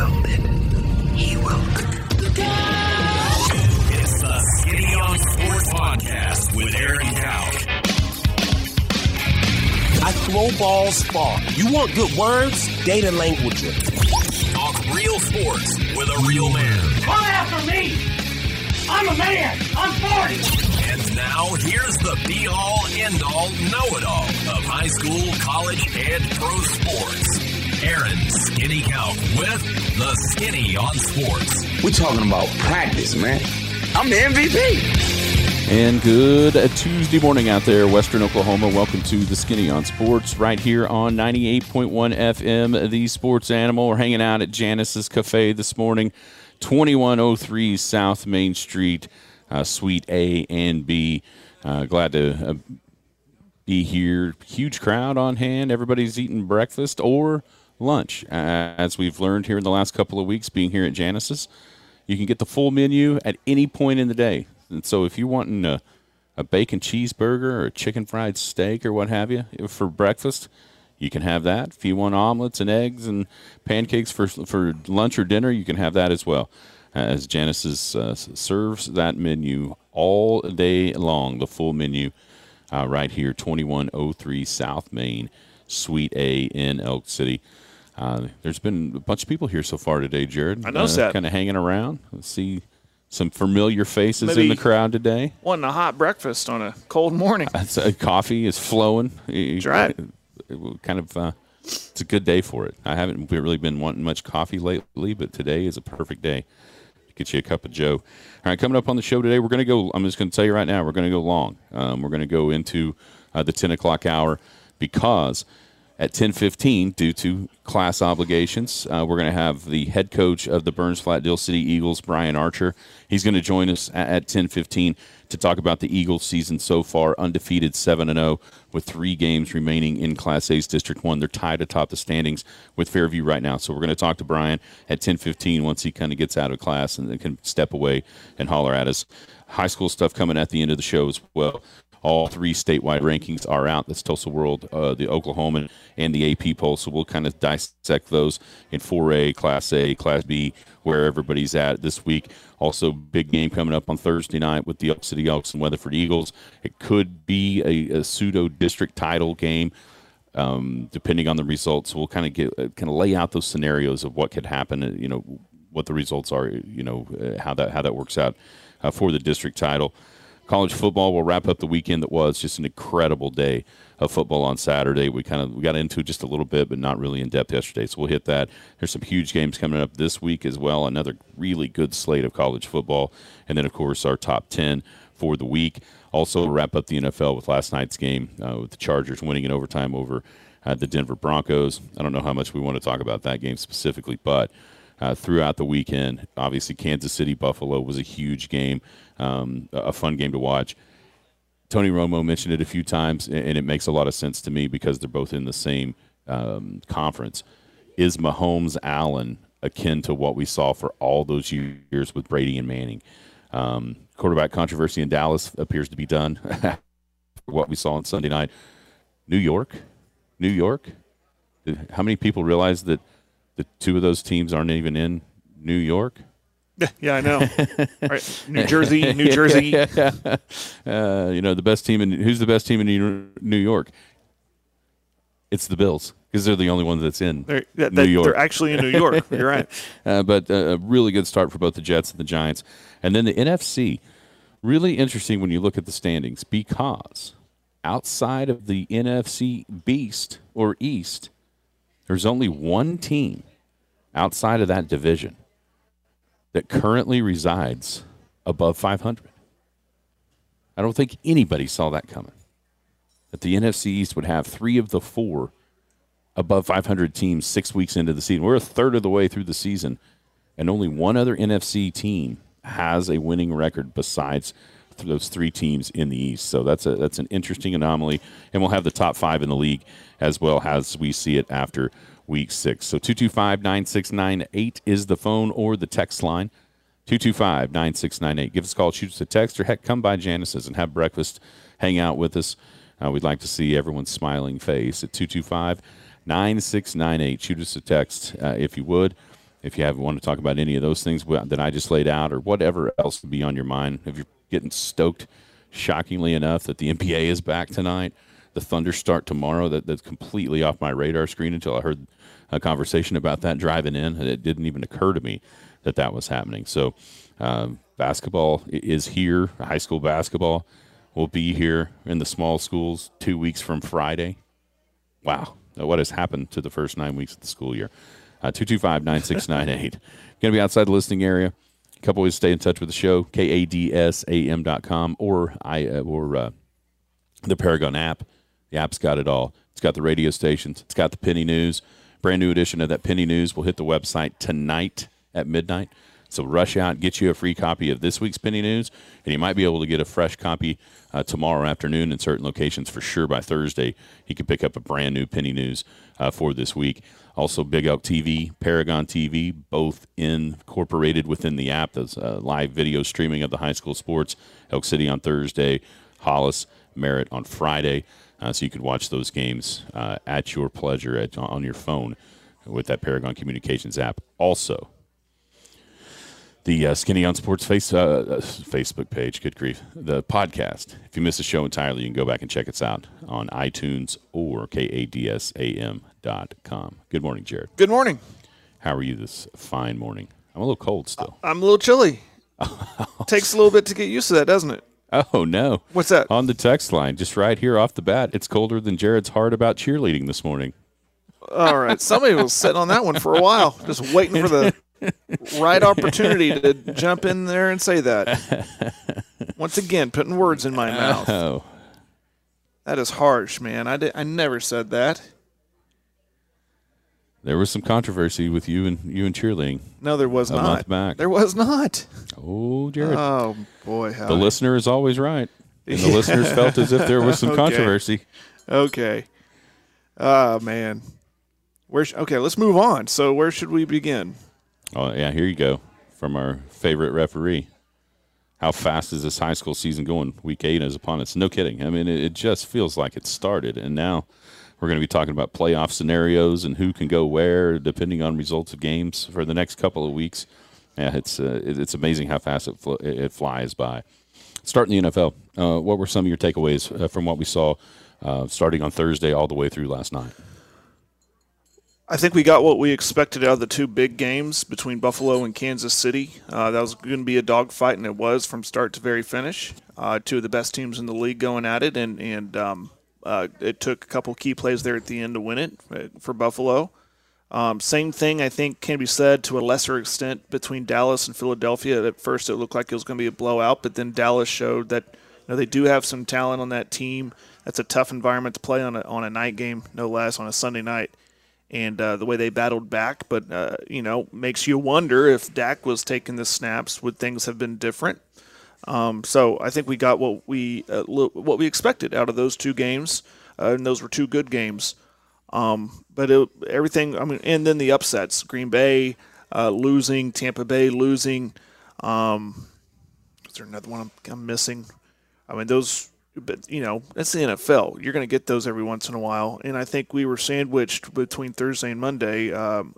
build it, he will. It's the Skinny on Sports Podcast with Aaron Cow. I throw balls far. You want good words? Data language. Talk real sports with a real man. Come after me! I'm a man! I'm 40! And now here's the be all end all know it all of high school, college, and pro sports. Aaron Skinny Cow with the Skinny on Sports. We're talking about practice, man. I'm the MVP. And good Tuesday morning out there, Western Oklahoma. Welcome to the Skinny on Sports right here on 98.1 FM, the Sports Animal. We're hanging out at Janice's Cafe this morning, 2103 South Main Street, uh, Suite A and B. Uh, glad to uh, be here. Huge crowd on hand. Everybody's eating breakfast or lunch. As we've learned here in the last couple of weeks being here at Janice's, you can get the full menu at any point in the day. And so if you're wanting a, a bacon cheeseburger or a chicken fried steak or what have you for breakfast, you can have that. If you want omelets and eggs and pancakes for for lunch or dinner, you can have that as well. As Janice's uh, serves that menu all day long, the full menu uh, right here, 2103 South Main, Suite A in Elk City. Uh, there's been a bunch of people here so far today, Jared. I noticed that. Kind of hanging around. Let's see some familiar faces in the crowd today. Wanting a hot breakfast on a cold morning. That's, uh, coffee is flowing. That's right. Kind of, uh, it's a good day for it. I haven't really been wanting much coffee lately, but today is a perfect day to get you a cup of Joe. All right, coming up on the show today, we're going to go. I'm just going to tell you right now, we're going to go long. Um, we're going to go into uh, the 10 o'clock hour because at 10:15, due to class obligations, uh, we're going to have the head coach of the Burns Flat Dill City Eagles, Brian Archer. He's going to join us at, at 10:15 to talk about the Eagles' season so far, undefeated 7 and 0 with three games remaining in Class A's District One. They're tied atop the standings with Fairview right now. So we're going to talk to Brian at 10:15 once he kind of gets out of class and can step away and holler at us. High school stuff coming at the end of the show as well. All three statewide rankings are out. That's Tulsa World, uh, the Oklahoman, and the AP poll. So we'll kind of dissect those in 4A, Class A, Class B, where everybody's at this week. Also, big game coming up on Thursday night with the Elk City Elks and Weatherford Eagles. It could be a, a pseudo district title game um, depending on the results. We'll kind of get uh, kind of lay out those scenarios of what could happen. uh, You know what the results are. You know uh, how that how that works out uh, for the district title. College football We'll wrap up the weekend that was just an incredible day of football on Saturday. We kind of we got into it just a little bit, but not really in depth yesterday. So we'll hit that. There's some huge games coming up this week as well. Another really good slate of college football, and then of course our top ten for the week. Also wrap up the NFL with last night's game uh, with the Chargers winning in overtime over uh, the Denver Broncos. I don't know how much we want to talk about that game specifically, but uh, throughout the weekend, obviously Kansas City Buffalo was a huge game, um, a fun game to watch. Tony Romo mentioned it a few times, and and it makes a lot of sense to me because they're both in the same um, conference. Is Mahomes Allen akin to what we saw for all those years with Brady and Manning? Um, quarterback controversy in Dallas appears to be done. what we saw on Sunday night. New York, New York. How many people realize that the two of those teams aren't even in New York? yeah, I know. right. New Jersey, New Jersey. uh, you know, the best team in who's the best team in New- New York? It's the Bills because they're the only one that's in They're, that, New York. they're actually in New York. You're right. Uh, but uh, a really good start for both the Jets and the Giants. And then the NFC, really interesting when you look at the standings because outside of the NFC Beast or East, there's only one team outside of that division that currently resides above 500. I don't think anybody saw that coming. That the NFC East would have three of the four above 500 teams six weeks into the season. We're a third of the way through the season, and only one other NFC team has a winning record besides those three teams in the East. So that's a that's an interesting anomaly, and we'll have the top five in the league as well as we see it after week six. So 225-9698 is the phone or the text line. 225-9698. Give us a call, shoot us a text, or heck, come by Janice's and have breakfast, hang out with us. Uh, we'd like to see everyone's smiling face at 225 9698. Shoot us a text uh, if you would. if you have want to talk about any of those things that I just laid out, or whatever else would be on your mind, if you're getting stoked, shockingly enough, that the NBA is back tonight, the Thunder start tomorrow. That that's completely off my radar screen until I heard a conversation about that driving in, and it didn't even occur to me that that was happening. So, um, basketball is here. High school basketball will be here in the small schools two weeks from Friday. Wow, what has happened to the first nine weeks of the school year? Uh, 225 9698. Going to be outside the listening area. A couple ways to stay in touch with the show, kadsam.com or, I, uh, or uh, the Paragon app. The app's got it all. It's got the radio stations, it's got the penny news. Brand new edition of that penny news will hit the website tonight at midnight. So rush out, get you a free copy of this week's Penny News, and you might be able to get a fresh copy uh, tomorrow afternoon in certain locations for sure. By Thursday, you can pick up a brand new Penny News uh, for this week. Also, Big Elk TV, Paragon TV, both incorporated within the app. There's uh, live video streaming of the high school sports. Elk City on Thursday, Hollis, Merritt on Friday. Uh, so you could watch those games uh, at your pleasure at, on your phone with that Paragon Communications app. Also, the uh, Skinny on Sports face, uh, uh, Facebook page. Good grief. The podcast. If you miss the show entirely, you can go back and check us out on iTunes or kadsam.com. Good morning, Jared. Good morning. How are you this fine morning? I'm a little cold still. I'm a little chilly. Takes a little bit to get used to that, doesn't it? Oh, no. What's that? On the text line, just right here off the bat, it's colder than Jared's heart about cheerleading this morning. All right. Somebody was sitting on that one for a while, just waiting for the right opportunity to jump in there and say that. Once again, putting words in my mouth. Oh, That is harsh, man. I, did, I never said that. There was some controversy with you and you and cheerleading. No, there was A not. month back. There was not. Oh, Jared. Oh boy, the listener is always right. And the listeners felt as if there was some Okay. controversy. Okay. Oh man. Where? Sh- okay, let's move on. So where should we begin? Oh, yeah, here you go from our favorite referee. How fast is this high school season going? Week eight is upon us. No kidding. I mean, it, it just feels like it started. And now we're going to be talking about playoff scenarios and who can go where, depending on results of games for the next couple of weeks. Yeah, it's uh, it's amazing how fast it, fl- it flies by. Starting the NFL, uh, what were some of your takeaways uh, from what we saw uh, starting on Thursday all the way through last night? I think we got what we expected out of the two big games between Buffalo and Kansas City. Uh, that was going to be a dogfight, and it was from start to very finish. Uh, two of the best teams in the league going at it, and and um, uh, it took a couple key plays there at the end to win it uh, for Buffalo. Um, same thing, I think, can be said to a lesser extent between Dallas and Philadelphia. At first, it looked like it was going to be a blowout, but then Dallas showed that you know, they do have some talent on that team. That's a tough environment to play on a, on a night game, no less, on a Sunday night and uh, the way they battled back. But uh, you know, makes you wonder if Dak was taking the snaps, would things have been different? Um, so I think we got what we uh, what we expected out of those two games, uh, and those were two good games. Um, but it, everything, I mean, and then the upsets: Green Bay uh, losing, Tampa Bay losing. Um, is there another one I'm, I'm missing? I mean, those but you know that's the NFL. You're going to get those every once in a while, and I think we were sandwiched between Thursday and Monday um,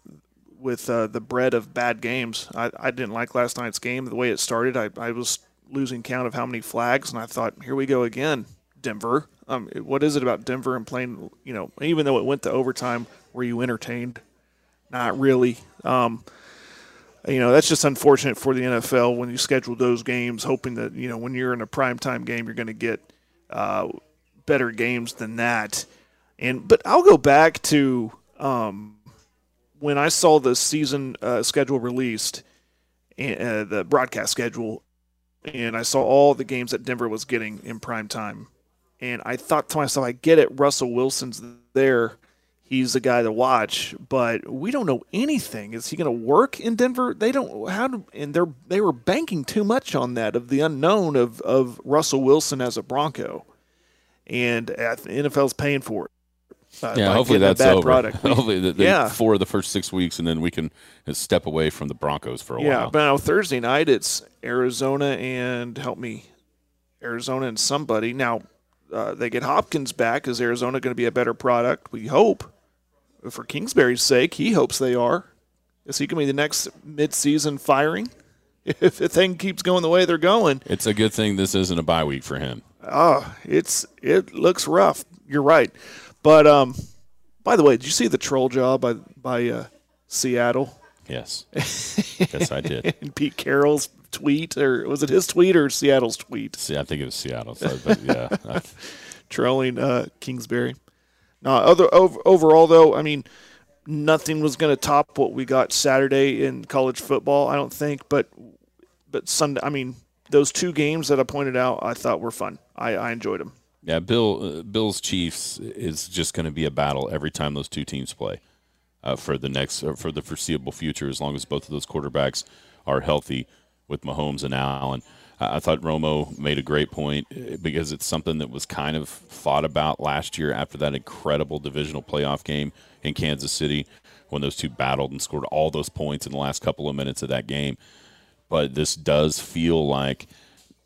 with uh, the bread of bad games. I, I didn't like last night's game the way it started. I, I was losing count of how many flags, and I thought, here we go again, Denver. Um, what is it about Denver and playing? You know, even though it went to overtime, were you entertained? Not really. Um, you know that's just unfortunate for the NFL when you schedule those games, hoping that you know when you're in a primetime game, you're going to get uh, better games than that. And but I'll go back to um, when I saw the season uh, schedule released, uh, the broadcast schedule, and I saw all the games that Denver was getting in prime time, and I thought to myself, I get it, Russell Wilson's there. He's the guy to watch, but we don't know anything. Is he going to work in Denver? They don't. How? Do, and they're they were banking too much on that of the unknown of of Russell Wilson as a Bronco, and the NFL's paying for it. Uh, Yeah, hopefully that's over. Product. We- hopefully, the, the yeah. four of the first six weeks, and then we can step away from the Broncos for a Yeah, while. Yeah, but now Thursday night it's Arizona and help me, Arizona and somebody. Now uh, they get Hopkins back. Is Arizona going to be a better product? We hope. For Kingsbury's sake, he hopes they are. Is he going to be the next midseason firing? If the thing keeps going the way they're going, It's a good thing this isn't a bye week for him. oh, it's it looks rough. You're right, but um, by the way, did you see the troll job by by uh, Seattle Yes. yes, I did. and Pete Carroll's tweet, or was it his tweet or Seattle's tweet? See, I think it was Seattle. So, but yeah, trolling uh, Kingsbury. No, other over, overall though, I mean, nothing was going to top what we got Saturday in college football. I don't think, but but Sunday. I mean, those two games that I pointed out, I thought were fun. I, I enjoyed them. Yeah. Bill, uh, Bills Chiefs is just going to be a battle every time those two teams play uh, for the next uh, for the foreseeable future, as long as both of those quarterbacks are healthy with Mahomes and Allen. I thought Romo made a great point uh, because it's something that was kind of thought about last year after that incredible divisional playoff game in Kansas City when those two battled and scored all those points in the last couple of minutes of that game. But this does feel like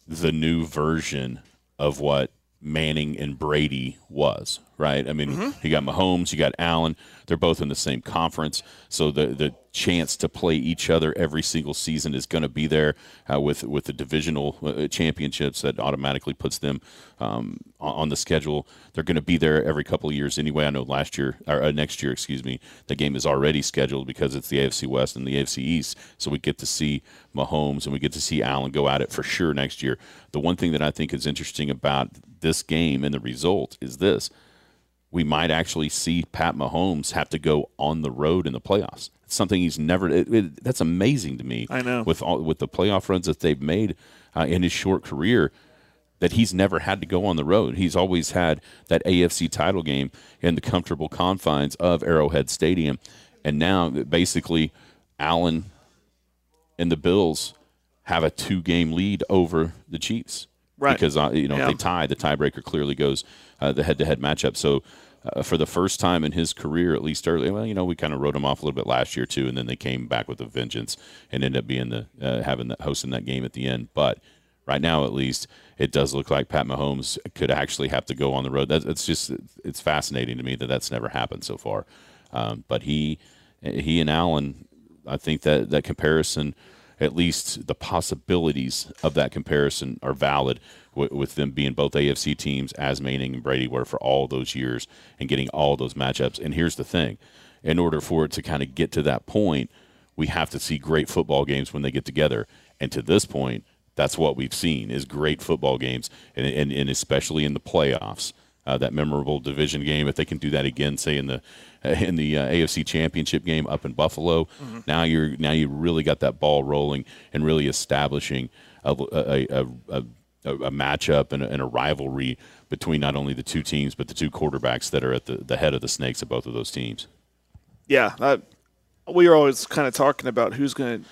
the new version of what Manning and Brady was, right? I mean, you got Mahomes, you got Allen. They're both in the same conference, so the the chance to play each other every single season is going to be there uh, with with the divisional uh, championships that automatically puts them um, on on the schedule. They're going to be there every couple of years anyway. I know last year or uh, next year, excuse me, the game is already scheduled because it's the AFC West and the AFC East, so we get to see Mahomes and we get to see Allen go at it for sure next year. The one thing that I think is interesting about this game and the result is this we might actually see Pat Mahomes have to go on the road in the playoffs. It's something he's never. It, it, that's amazing to me. I know. with all with the playoff runs that they've made uh, in his short career, that he's never had to go on the road. He's always had that AFC title game in the comfortable confines of Arrowhead Stadium, and now basically Allen and the Bills have a two game lead over the Chiefs. Right. Because uh, you know Yeah. if they tie, the tiebreaker clearly goes uh, the head to head matchup. So. Uh, for the first time in his career, at least early, well, you know, we kind of wrote him off a little bit last year too, and then they came back with a vengeance and ended up being the uh, having the hosting that game at the end. But right now, at least, it does look like Pat Mahomes could actually have to go on the road. That's it's just it's fascinating to me that that's never happened so far. Um, but he he and Allen, I think that that comparison, at least the possibilities of that comparison are valid with, with them being both AFC teams as Manning and Brady were for all those years and getting all those matchups. And here's the thing: in order for it to kind of get to that point, we have to see great football games when they get together. And to this point, that's what we've seen is great football games, and, and, and especially in the playoffs. Uh, that memorable division game. If they can do that again, say in the in the uh, AFC Championship game up in Buffalo, now you're now you really got that ball rolling and really establishing a a, a, a, a, matchup and a, and a rivalry between not only the two teams but the two quarterbacks that are at the, the head of the snakes of both of those teams. Yeah, that, we were always kind of talking about who's going to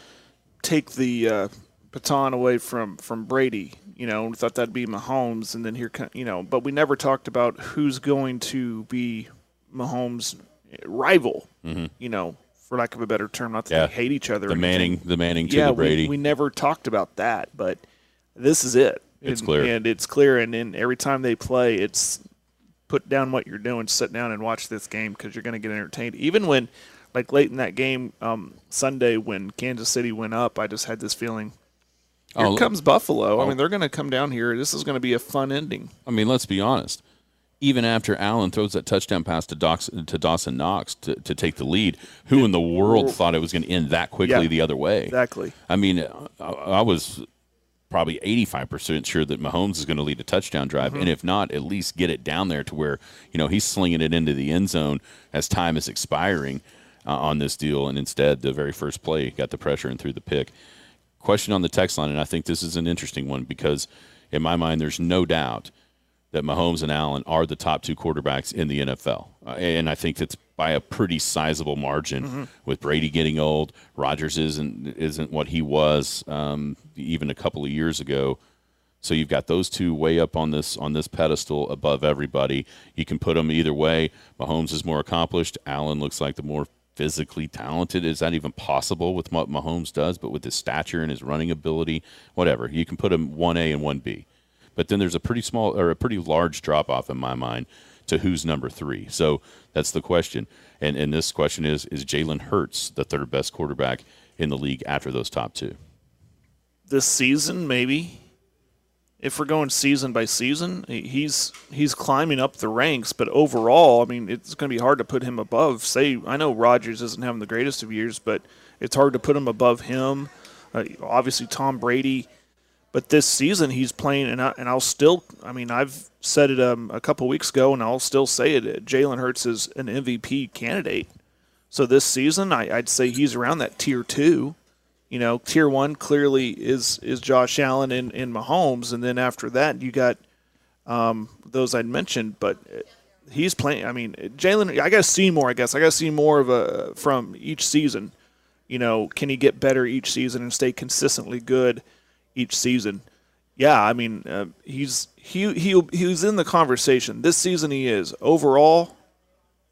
take the uh, baton away from from Brady. You know, thought that'd be Mahomes, and then here, you know, but we never talked about who's going to be Mahomes' rival. You know, for lack of a better term, not that Mm-hmm. Yeah. they hate each other. The. Manning, the Manning to yeah, the Brady. We, we never talked about that, but this is it. It's and, clear. and it's clear. And then every time they play, it's put down what you're doing, sit down and watch this game because you're going to get entertained. Even when, like late in that game um, Sunday when Kansas City went up, I just had this feeling. Here Oh, comes Buffalo. I oh. mean, they're going to come down here. This is going to be a fun ending. I mean, let's be honest. Even after Allen throws that touchdown pass to, Dox, to Dawson Knox to, to take the lead, who in the world thought it was going to end that quickly Yeah. the other way? Exactly. I mean, I, I was probably 85% sure that Mahomes is going to lead a touchdown drive. Mm-hmm. And if not, at least get it down there to where, you know, he's slinging it into the end zone as time is expiring uh, on this deal. And instead, the very first play got the pressure and threw the pick. Question on the text line, and I think this is an interesting one because in my mind, there's no doubt that Mahomes and Allen are the top two quarterbacks in the NFL. Uh, and I think that's by a pretty sizable margin with Brady getting old. Rodgers isn't isn't what he was um, even a couple of years ago. So you've got those two way up on this on this pedestal above everybody. You can put them either way. Mahomes is more accomplished. Allen looks like the more physically talented. Is that even possible with what Mahomes does? But with his stature and his running ability, whatever, you can put him one A and one B. But then there's a pretty small or a pretty large drop off in my mind to who's number three. So that's the question. And and this question is: Is Jalen Hurts the third best quarterback in the league after those top two? This season, maybe. If we're going season by season, he's he's climbing up the ranks. But overall, I mean, it's going to be hard to put him above. Say, I know Rodgers isn't having the greatest of years, but it's hard to put him above him. Uh, obviously, Tom Brady. But this season, he's playing, and, I, and I'll still, I mean, I've said it um, a couple weeks ago, and I'll still say it. Jalen Hurts is an MVP candidate. So this season, I, I'd say he's around that tier two. You know, tier one clearly is is Josh Allen and, and Mahomes, and then after that, you got um, those I'd mentioned. But uh, he's playing. I mean, Jalen. I got to see more. I guess I got to see more of a from each season. You know, can he get better each season and stay consistently good each season? Yeah, I mean, uh, he's he he he was in the conversation this season. He is overall,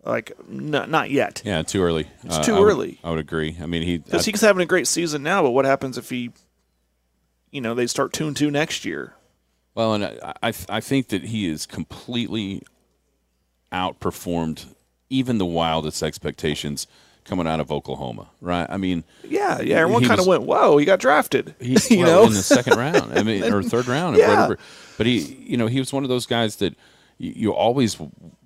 like not not yet. Yeah, too early. It's Uh, too I would- early. I would agree. I mean, he Because he's having a great season now, but what happens if he, you know, they start two and two next year? Well, and I, I, I think that he is completely outperformed even the wildest expectations coming out of Oklahoma, right? I mean, Yeah, yeah. Everyone kind of went, "Whoa, he got drafted." he, you well, know, in the second round, I mean, or third round, or Yeah. whatever. But he, you know, he was one of those guys that you, always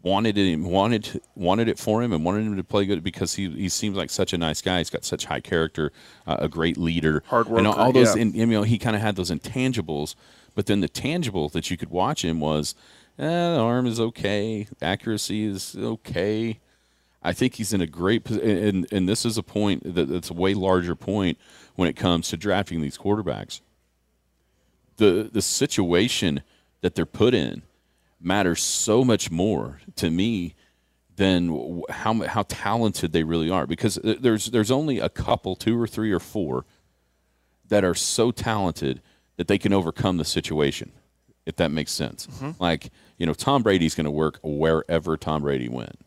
wanted him, wanted, wanted it for him, and wanted him to play good because he, he seems like such a nice guy. He's got such high character, uh, a great leader, Hard and all, worker, all those. yeah. And, you know, he kind of had those intangibles, but then the tangible that you could watch him was, eh, the arm is okay, accuracy is okay. I think he's in a great position, and, and this is a point that, that's a way larger point when it comes to drafting these quarterbacks. The the situation that they're put in matters so much more to me than how how talented they really are because th- there's there's only a couple, two or three or four, that are so talented that they can overcome the situation. If that makes sense, like you know, Tom Brady's going to work wherever Tom Brady went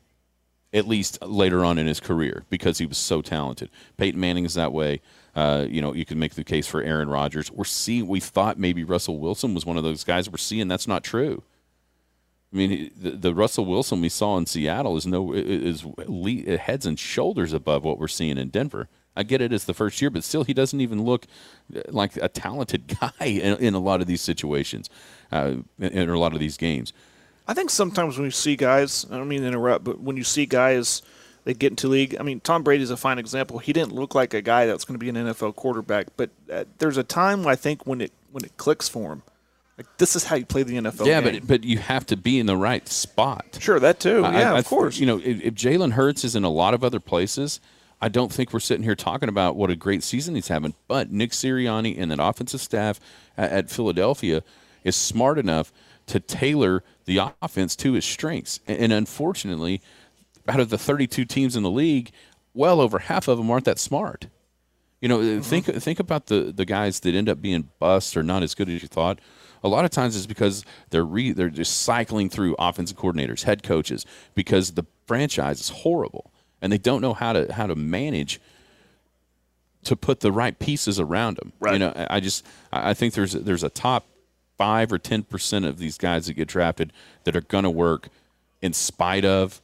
at least later on in his career because he was so talented. Peyton Manning is that way. Uh, you know, you can make the case for Aaron Rodgers. We're seeing. We thought maybe Russell Wilson was one of those guys. We're seeing that's not true. I mean, the, the Russell Wilson we saw in Seattle is no is heads and shoulders above what we're seeing in Denver. I get it; it's the first year, but still, he doesn't even look like a talented guy in, in a lot of these situations, uh, in, in a lot of these games. I think sometimes when you see guys, I don't mean to interrupt, but when you see guys that get into league, I mean Tom Brady's a fine example. He didn't look like a guy that's going to be an NFL quarterback, but uh, there's a time I think when it when it clicks for him. Like this is how you play the NFL. yeah, game. but but you have to be in the right spot. sure that too. I- yeah, I- of course. You know, if, if Jalen Hurts is in a lot of other places, I don't think we're sitting here talking about what a great season he's having. But Nick Sirianni and that offensive staff at, at Philadelphia is smart enough to tailor the offense to his strengths. And, and unfortunately, out of the 32 teams in the league, well over half of them aren't that smart. You know, mm-hmm. think think about the the guys that end up being bust or not as good as you thought. A lot of times it's because they're re, they're just cycling through offensive coordinators, head coaches, because the franchise is horrible and they don't know how to how to manage to put the right pieces around them. You know, I just I I think there's there's a top five or ten percent of these guys that get drafted that are going to work in spite of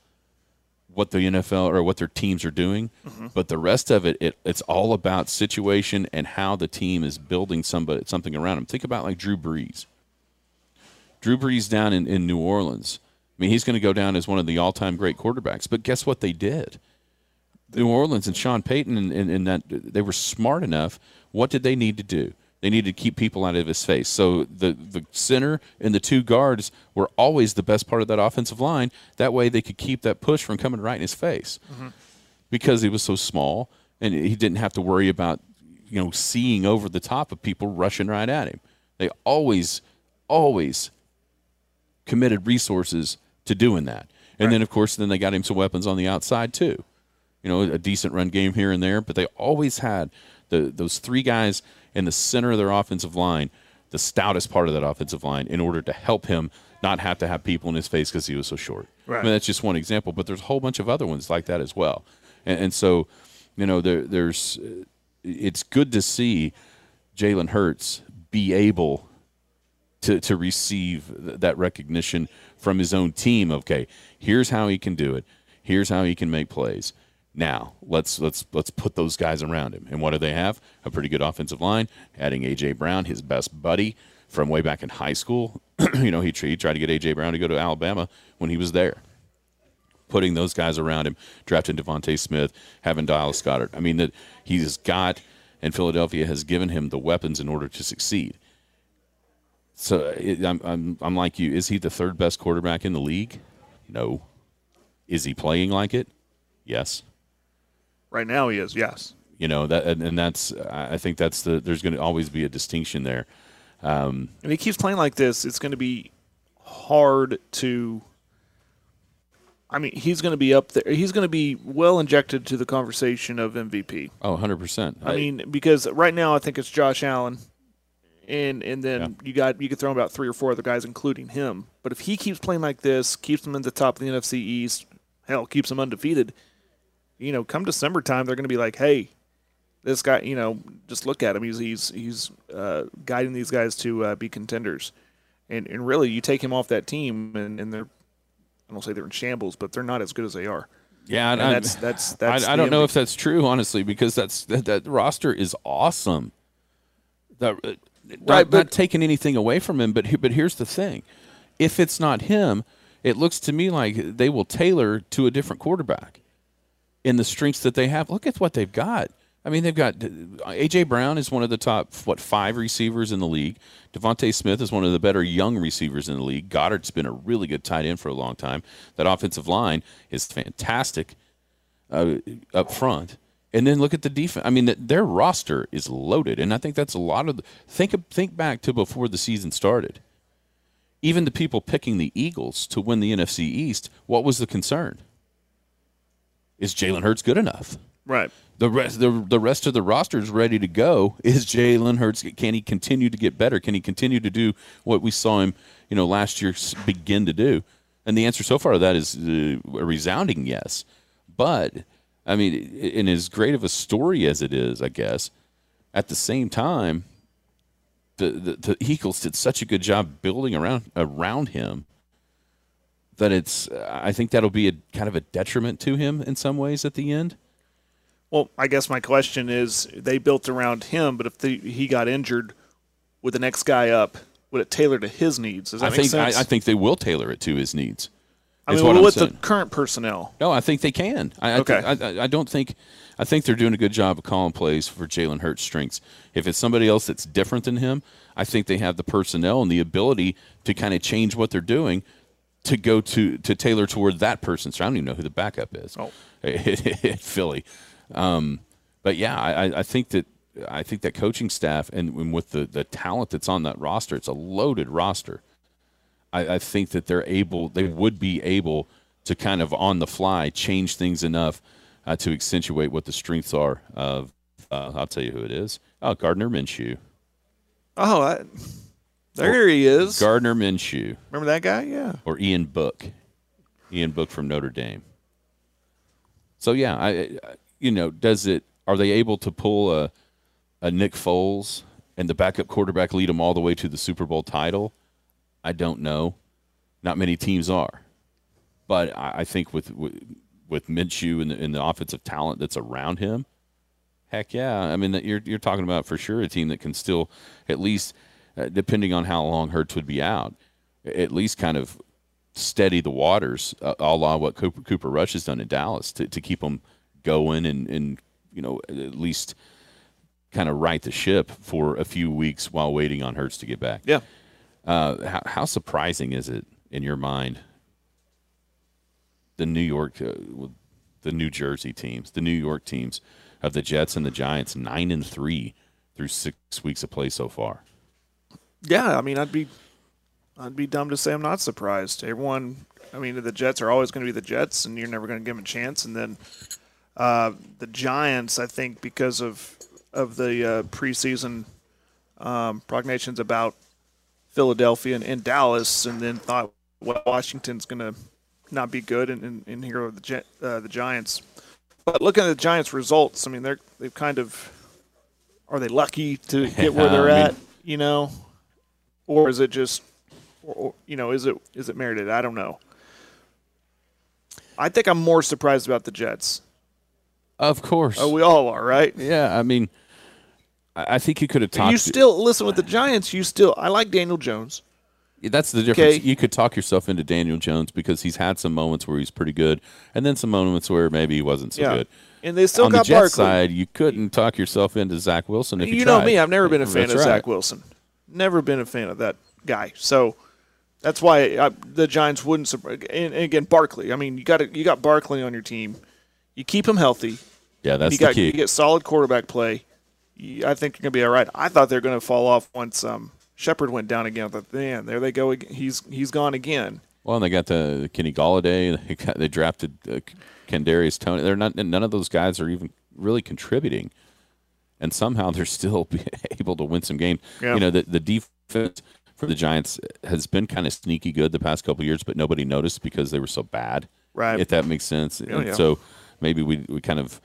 what the NFL or what their teams are doing, mm-hmm. but the rest of it, it, it's all about situation and how the team is building somebody something around them. Think about like Drew Brees. Drew Brees down in, in New Orleans. I mean, he's going to go down as one of the all time great quarterbacks. But guess what they did? New Orleans and Sean Payton and, and, and that they were smart enough. What did they need to do? They needed to keep people out of his face. So the the center and the two guards were always the best part of that offensive line. That way they could keep that push from coming right in his face. Mm-hmm. Because he was so small and he didn't have to worry about you know seeing over the top of people rushing right at him. They always always committed resources to doing that. And then of course then they got him some weapons on the outside too you know, a decent run game here and there, but they always had the those three guys in the center of their offensive line, the stoutest part of that offensive line, in order to help him not have to have people in his face because he was so short. Right. I mean, that's just one example, but there's a whole bunch of other ones like that as well. And, and so, you know, there, there's uh, it's good to see Jalen Hurts be able to to receive th- that recognition from his own team. Okay, here's how he can do it. Here's how he can make plays. Now let's let's let's put those guys around him. And what do they have? A pretty good offensive line. Adding AJ Brown, his best buddy from way back in high school. you know, he, he tried to get AJ Brown to go to Alabama when he was there. Putting those guys around him, drafting DeVonta Smith, having Dallas Goedert. I mean that he's got, and Philadelphia has given him the weapons in order to succeed. So it, I'm, I'm I'm like you. Is he the third best quarterback in the league? No. Is he playing like it? Yes. Right now, he is. Yes. You know that, and, and that's I I think that's the there's going to always be a distinction there. Um, And he keeps playing like this. It's going to be hard to. I mean, he's going to be up there. He's going to be well injected to the conversation of MVP. Oh, 100 percent. I mean, because right now I think it's Josh Allen, and and then Yeah. you got you could throw about three or four other guys, including him. But if he keeps playing like this, keeps them in the top of the NFC East, hell, keeps them undefeated. You know, come December time, they're going to be like, hey, this guy. You know, just look at him. He's he's he's uh, guiding these guys to uh, be contenders, and and really, you take him off that team, and, and they're. I don't say they're in shambles, but they're not as good as they are. yeah, And I, that's that's that's. I, I don't know if that's true, honestly, because that's that, that roster is awesome. That, uh, not, Right, but- not taking anything away from him, but but here's the thing: if it's not him, it looks to me like they will tailor to a different quarterback in the strengths that they have. Look at what they've got. I mean, they've got AJ Brown is one of the top what five receivers in the league. DeVonta Smith is one of the better young receivers in the league. Goedert's been a really good tight end for a long time. That offensive line is fantastic uh, up front. And then look at the defense. I mean, their roster is loaded, and I think that's a lot of. The, think think back to before the season started. Even the people picking the Eagles to win the NFC East, what was the concern? Is Jalen Hurts good enough? right. The rest, the, the rest of the roster is ready to go. Is Jalen Hurts? Can he continue to get better? Can he continue to do what we saw him, you know, last year begin to do? And the answer so far to that is uh, a resounding yes. But I mean, in as great of a story as it is, I guess, at the same time, the, the, the Eagles did such a good job building around around him that it's. I think that'll be a kind of a detriment to him in some ways at the end. Well, I guess my question is they built around him, but if the, he got injured with the next guy up, would it tailor to his needs? Does that I make think sense? I, I think they will tailor it to his needs. I mean, what with saying. the current personnel. No, I think they can. I, I Okay. I, I don't think. I think they're doing a good job of calling plays for Jalen Hurts' strengths. If it's somebody else that's different than him, I think they have the personnel and the ability to kind of change what they're doing to go to to tailor toward that person. So I don't even know who the backup is. Oh. Philly. Um, but yeah, I, I- think that I think that coaching staff and, and with the the talent that's on that roster, it's a loaded roster. I, I think that they're able, they would be able to kind of on the fly change things enough uh, to accentuate what the strengths are of. Uh, I'll tell you who it is. Oh, Gardner Minshew. Oh, I, there he is. Gardner Minshew Remember that guy? Yeah. or Ian Book. Ian Book from Notre Dame. So yeah, I, I you know, does it? Are they able to pull a a Nick Foles and the backup quarterback lead them all the way to the Super Bowl title? I don't know. Not many teams are, but I, I think with with, with Minshew and the, and the offensive talent that's around him, heck yeah. I mean, you're you're talking about for sure a team that can still at least, depending on how long Hurts would be out, at least kind of steady the waters, uh, a la what Cooper, Cooper Rush has done in Dallas to, to keep them going and, and you know at least kind of right the ship for a few weeks while waiting on Hurts to get back. Yeah. Uh, how, how surprising is it in your mind? The New York, uh, the New Jersey teams, the New York teams of the Jets and the Giants, nine and three through six weeks of play so far. Yeah. I mean, I'd be, I'd be dumb to say I'm not surprised. Everyone, I mean, the Jets are always going to be the Jets, and you're never going to give them a chance. And then uh, the Giants, I think, because of of the uh, preseason um, prognations about Philadelphia and, and Dallas, and then thought well, Washington's going to not be good, and, and, and here are the Gi- uh, the Giants. But looking at the Giants' results, I mean, they're they've kind of are they lucky to get where they're I mean- at? You know, or is it just, or, you know, is it is it merited? I don't know. I think I'm more surprised about the Jets. Of course. Oh, we all are, right? yeah, I mean, I I think you could have talked. You still listen with the Giants. You still, I like Daniel Jones. That's the difference. Okay. You could talk yourself into Daniel Jones because he's had some moments where he's pretty good, and then some moments where maybe he wasn't so Yeah. good. And they still On got the Jets Barkley. side, you couldn't talk yourself into Zach Wilson if you, you know tried. me, I've never been a fan That's of right. Zach Wilson. Never been a fan of that guy. So that's why I, the Giants wouldn't. And, and again, Barkley. I mean, you got you got Barkley on your team. You keep him healthy. Yeah, that's you the got key. you get solid quarterback play. You- I think you're gonna be all right. I thought they were gonna fall off once um, Shepard went down again. But man, there they go. He's he's gone again. Well, and they got the Kenny Golladay. They, got, they drafted uh, Kadarius Toney. They're not. None of those guys are even really contributing, and somehow they're still be able to win some games. Yeah. You know, the the defense for the Giants has been kind of sneaky good the past couple of years, but nobody noticed because they were so bad. Right. If that makes sense. Oh, And yeah. So maybe we we kind of.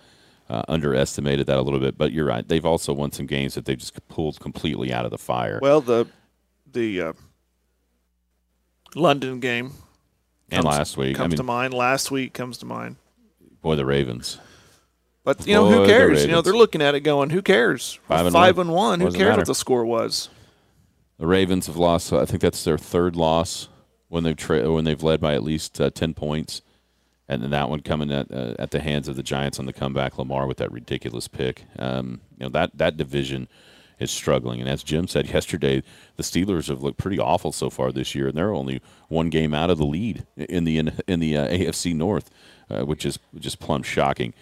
Uh, underestimated that a little bit, but you're right. They've also won some games that they just pulled completely out of the fire. Well, the the uh, London game and comes- last week, I comes mean, to mind. Last week comes to mind. boy, the Ravens. But you know Boy, who cares? You know they're looking at it going, who cares? Five and Five one. and one. Who cares what the score was? The Ravens have lost. I think that's their third loss when they've tra- when they've led by at least uh, ten points, and then that one coming at uh, at the hands of the Giants on the comeback. Lamar with that ridiculous pick. Um, you know that that division is struggling, and as Jim said yesterday, the Steelers have looked pretty awful so far this year, and they're only one game out of the lead in the in, in the uh, AFC North, uh, which is just plumb shocking.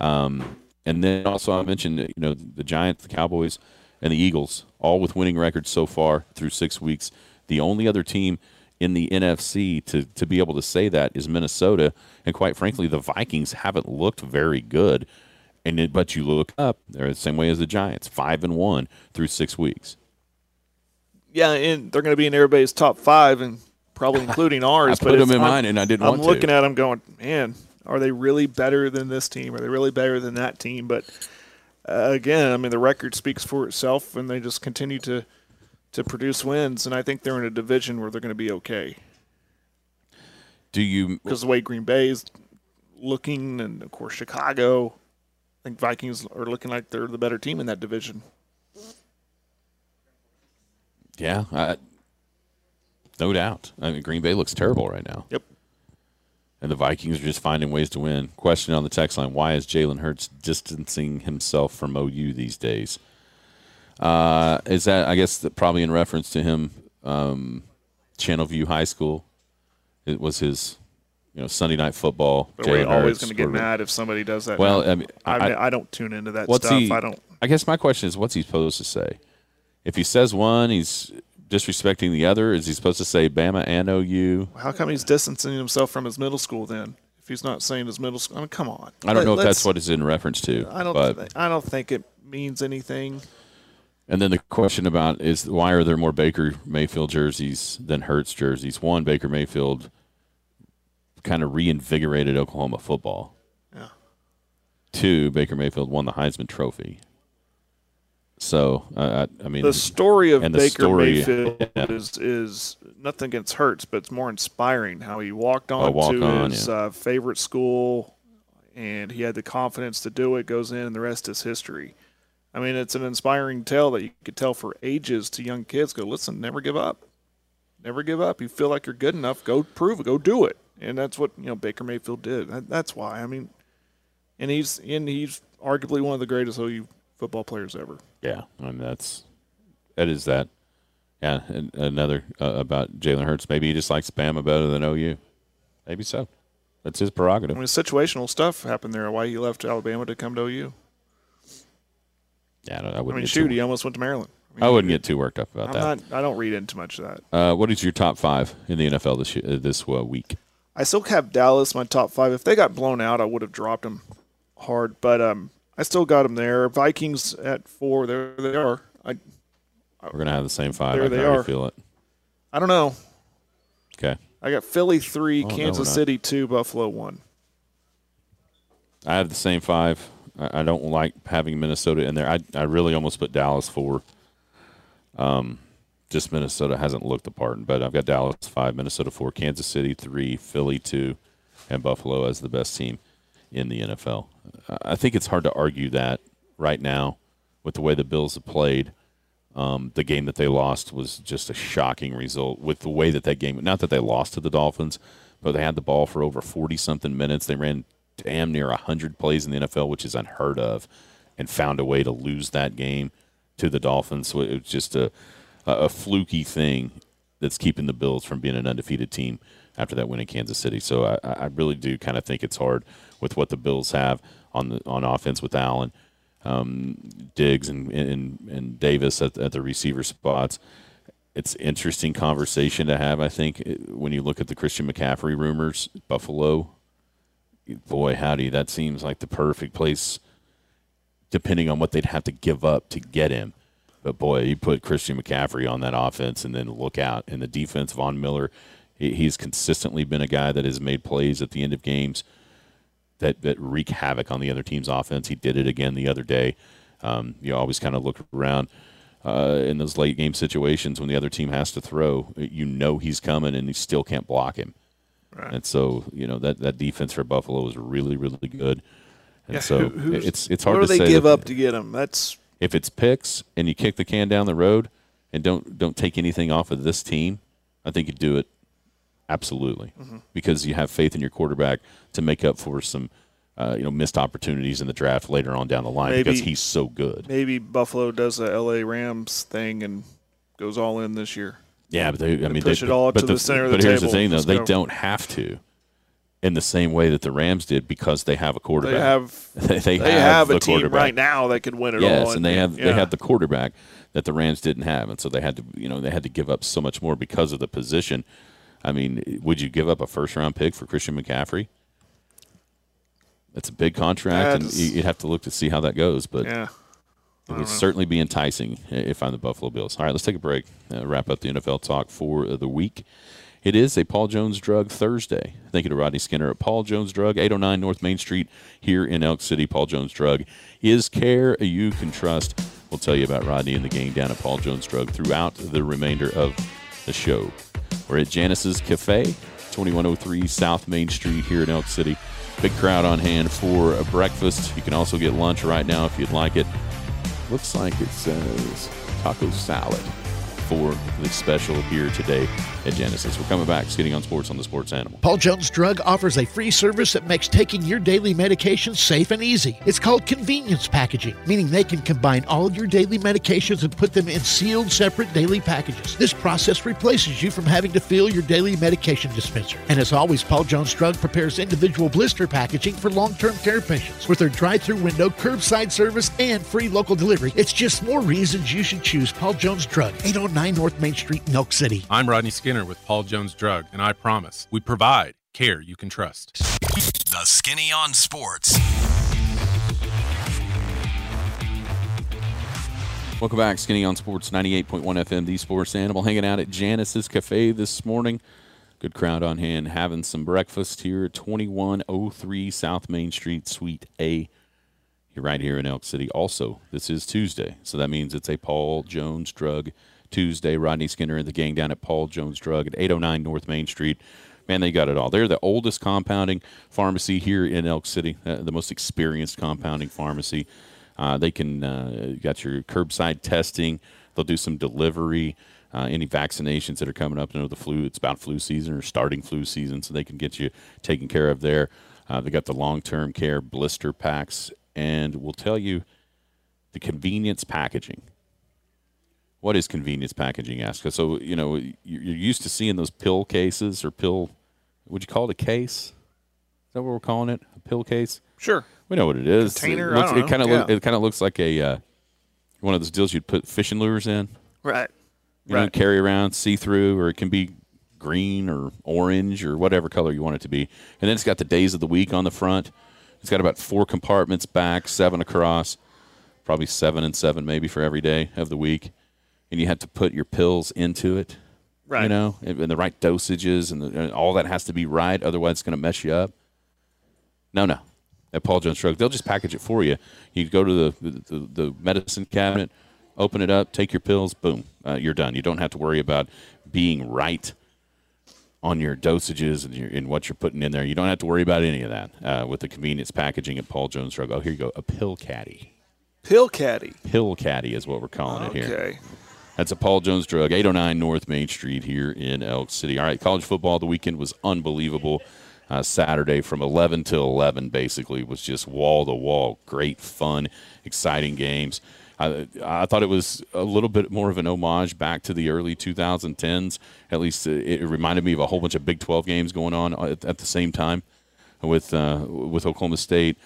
Um, and then also I mentioned you know the Giants, the Cowboys, and the Eagles, all with winning records so far through six weeks. The only other team in the NFC to to be able to say that is Minnesota, and quite frankly, the Vikings haven't looked very good. And it, but you look up, they're the same way as the Giants, five and one through six weeks. Yeah, and they're going to be in everybody's top five, and probably including ours. I but put them it's- in I'm- mine, and I didn't I'm want to. looking at them, going, man, are they really better than this team? Are they really better than that team? But uh, again, I mean, the record speaks for itself, and they just continue to to produce wins. And I think they're in a division where they're going to be okay Do you because the way Green Bay is looking, and of course Chicago. I think Vikings are looking like they're the better team in that division. Yeah, I, no doubt. I mean, Green Bay looks terrible right now. Yep. And the Vikings are just finding ways to win. Question on the text line Why is Jalen Hurts distancing himself from OU these days? Uh, is that, I guess, that probably in reference to him, um, Channelview High School? It was his, you know, Sunday night football. But we're always going to get mad if somebody does that. Well. I mean, I, I- I, don't tune into that What's stuff. he? I don't. I guess my question is, what's he supposed to say? If he says one, he's disrespecting the other. Is he supposed to say Bama and OU? How come he's distancing himself from his middle school then? If he's not saying his middle school, I mean, come on. I don't know if that's what it's in reference to. I don't. I don't think it means anything. and then the question about is why are there more Baker Mayfield jerseys than Hurts jerseys? One, Baker Mayfield kind of reinvigorated Oklahoma football. Yeah. Two, Baker Mayfield won the Heisman Trophy. So uh, I, I mean, The story of and the Baker story- Mayfield yeah. is is nothing against Hurts, but it's more inspiring how he walked on Oh, walk to on, his yeah. uh, favorite school, and he had the confidence to do it. Goes in, and the rest is history. I mean, it's an inspiring tale that you could tell for ages to young kids. Go listen, never give up, never give up. You feel like you're good enough, go prove it, go do it, and that's what you know Baker Mayfield did. That, that's why. I mean, and he's and he's arguably one of the greatest OU football players ever. Yeah, I mean that's that is that. Yeah, and another uh, about Jalen Hurts. Maybe he just likes Bama better than OU. Maybe so. That's his prerogative. I mean, situational stuff happened there. Why he left Alabama to come to OU? yeah, I, don't, I I wouldn't. mean, get shoot, he almost went to Maryland. I wouldn't get too worked up about I'm that. not. I don't read into much of that. Uh, what is your top five in the NFL this year, uh, this uh, week? I still have Dallas my top five. If they got blown out, I would have dropped them hard. But um, I still got them there. Vikings at four. There they are. I We're gonna have the same five. There I they are. feel it. I don't know. Okay, I got Philly three, Oh, Kansas we're. City two, Buffalo one. I have the same five. I, I don't like having Minnesota in there. I I really almost put Dallas four. Um, just Minnesota hasn't looked the part. But I've got Dallas five, Minnesota four, Kansas City three, Philly two, and Buffalo as the best team in the NFL. I think it's hard to argue that right now with the way the Bills have played. Um, the game that they lost was just a shocking result with the way that that game. Not that they lost to the Dolphins, but they had the ball for over forty something minutes. They ran damn near hundred plays in the NFL, which is unheard of, and found a way to lose that game to the Dolphins. So it was just a a fluky thing that's keeping the Bills from being an undefeated team after that win in Kansas City. So I, I really do kind of think it's hard with what the Bills have on the on offense with Allen um, Diggs and, and, and Davis at, at the receiver spots. It's interesting conversation to have. I think when you look at the Christian McCaffrey rumors, Buffalo, boy howdy, that seems like the perfect place. Depending on what they'd have to give up to get him, but boy, you put Christian McCaffrey on that offense, and then look out in the defense. Von Miller, he's consistently been a guy that has made plays at the end of games that that wreak havoc on the other team's offense. He did it again the other day. Um, you always kind of look around uh, in those late game situations when the other team has to throw. You know he's coming, and you still can't block him. Right. And so you know that that defense for Buffalo is really really good. And yeah, so who, it's it's hard what to do they give up to get him? That's if it's picks and you kick the can down the road and don't don't take anything off of this team. I think you do it absolutely mm-hmm. because you have faith in your quarterback to make up for some uh, you know missed opportunities in the draft later on down the line maybe, because he's so good. Maybe Buffalo does a LA Rams thing and goes all in this year. Yeah, but they, I mean, push they, it all but to the, the center of the table. But here's the thing, though: Let's they go. don't have to, in the same way that the Rams did, because they have a quarterback. They have they, they, they have, have, a team quarterback. right now that could win it yes, all. Yes, and they have yeah. they have the quarterback that the Rams didn't have, and so they had to you know they had to give up so much more because of the position. I mean, would you give up a first round pick for Christian McCaffrey? It's a big contract, That's- and you- you'd have to look to see how that goes. But yeah. it would certainly be enticing if I'm the Buffalo Bills. All right, let's take a break. Uh, wrap up the NFL talk for the week. It is a Paul Jones Drug Thursday. Thank you to Rodney Skinner at Paul Jones Drug, 809 North Main Street here in Elk City. Paul Jones Drug is care you can trust. We'll tell you about Rodney and the gang down at Paul Jones Drug throughout the remainder of the show. We're at Janice's Cafe, 2103 South Main Street here in Elk City. Big crowd on hand for a breakfast. You can also get lunch right now if you'd like it. Looks like it says taco salad for the special here today at Janice's. We're coming back, Skinny on Sports on the Sports Animal. Paul Jones Drug offers a free service that makes taking your daily medications safe and easy. It's called convenience packaging, meaning they can combine all of your daily medications and put them in sealed, separate daily packages. This process replaces you from having to fill your daily medication dispenser. And as always, Paul Jones Drug prepares individual blister packaging for long term care patients. With their drive through window, curbside service, and free local delivery, it's just more reasons you should choose Paul Jones Drug, 809 North Main Street, in Elk City. I'm Rodney Skinner with Paul Jones Drug, and I promise we provide care you can trust. The Skinny on Sports. Welcome back, Skinny on Sports 98.1 FM, the Sports Animal, hanging out at Janice's Cafe this morning. Good crowd on hand, having some breakfast here at 2103 South Main Street, Suite A. You're right here in Elk City. Also, this is Tuesday, so that means it's a Paul Jones Drug Tuesday. Rodney Skinner and the gang down at Paul Jones Drug at 809 North Main Street. Man, they got it all. They're the oldest compounding pharmacy here in Elk City, uh, the most experienced compounding pharmacy. Uh, they can uh, got your curbside testing. They'll do some delivery. Uh, any vaccinations that are coming up. You know the flu. It's about flu season or starting flu season, so they can get you taken care of there. Uh, they got the long-term care blister packs, and we'll tell you the convenience packaging. What is convenience packaging? Ask. So you know you- you're used to seeing those pill cases or pill. Would you call it a case? Is that what we're calling it? A pill case? Sure. We know what it is. Container? It, looks, I don't it kind of know. Yeah. it kind of looks like a uh, one of those deals you'd put fishing lures in. Right. You know, Right. carry around, see through, or it can be green or orange or whatever color you want it to be. And then it's got the days of the week on the front. It's got about four compartments back, seven across, probably seven and seven maybe for every day of the week. And you have to put your pills into it. Right. You know, and, and the right dosages and, the, and all that has to be right. Otherwise, it's going to mess you up. No, no. At Paul Jones Drug, they'll just package it for you. You go to the, the, the, medicine cabinet, Open it up, take your pills, boom, uh, you're done. You don't have to worry about being right on your dosages and, your, and what you're putting in there. You don't have to worry about any of that uh, with the convenience packaging at Paul Jones Drug. Oh, here you go, a pill caddy. Pill caddy. Pill caddy is what we're calling it here. Okay. That's a Paul Jones Drug, 809 North Main Street here in Elk City. All right, college football the weekend was unbelievable. Uh, Saturday from 11 to 11 basically was just wall to wall. Great fun, exciting games. I, I thought it was a little bit more of an homage back to the early 2010s. At least it, it reminded me of a whole bunch of Big 12 games going on at, at the same time with uh, with Oklahoma State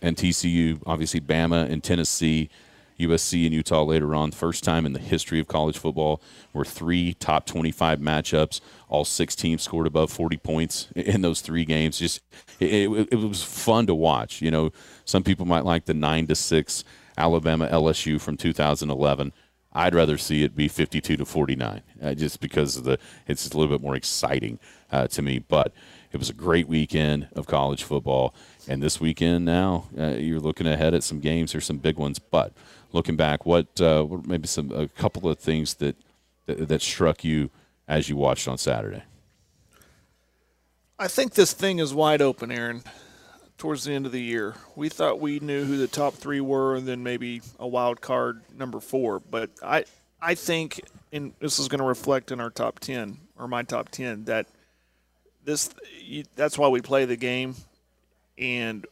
and TCU, obviously Bama and Tennessee, USC and Utah later on. First time in the history of college football where three top 25 matchups, all six teams scored above 40 points in those three games. Just it, it, was fun to watch. You know, some people might like the nine to six Alabama LSU from 2011. I'd rather see it be 52 to 49, uh, just because the it's a little bit more exciting uh, to me. But it was a great weekend of college football, and this weekend now uh, you're looking ahead at some games. There's some big ones, but looking back, what uh, maybe some a couple of things that, that that struck you as you watched on Saturday. I think this thing is wide open, Aaron. Towards the end of the year, we thought we knew who the top three were, and then maybe a wild card number four. But I, I think, and this is going to reflect in our top ten or my top ten that this. That's why we play the game, and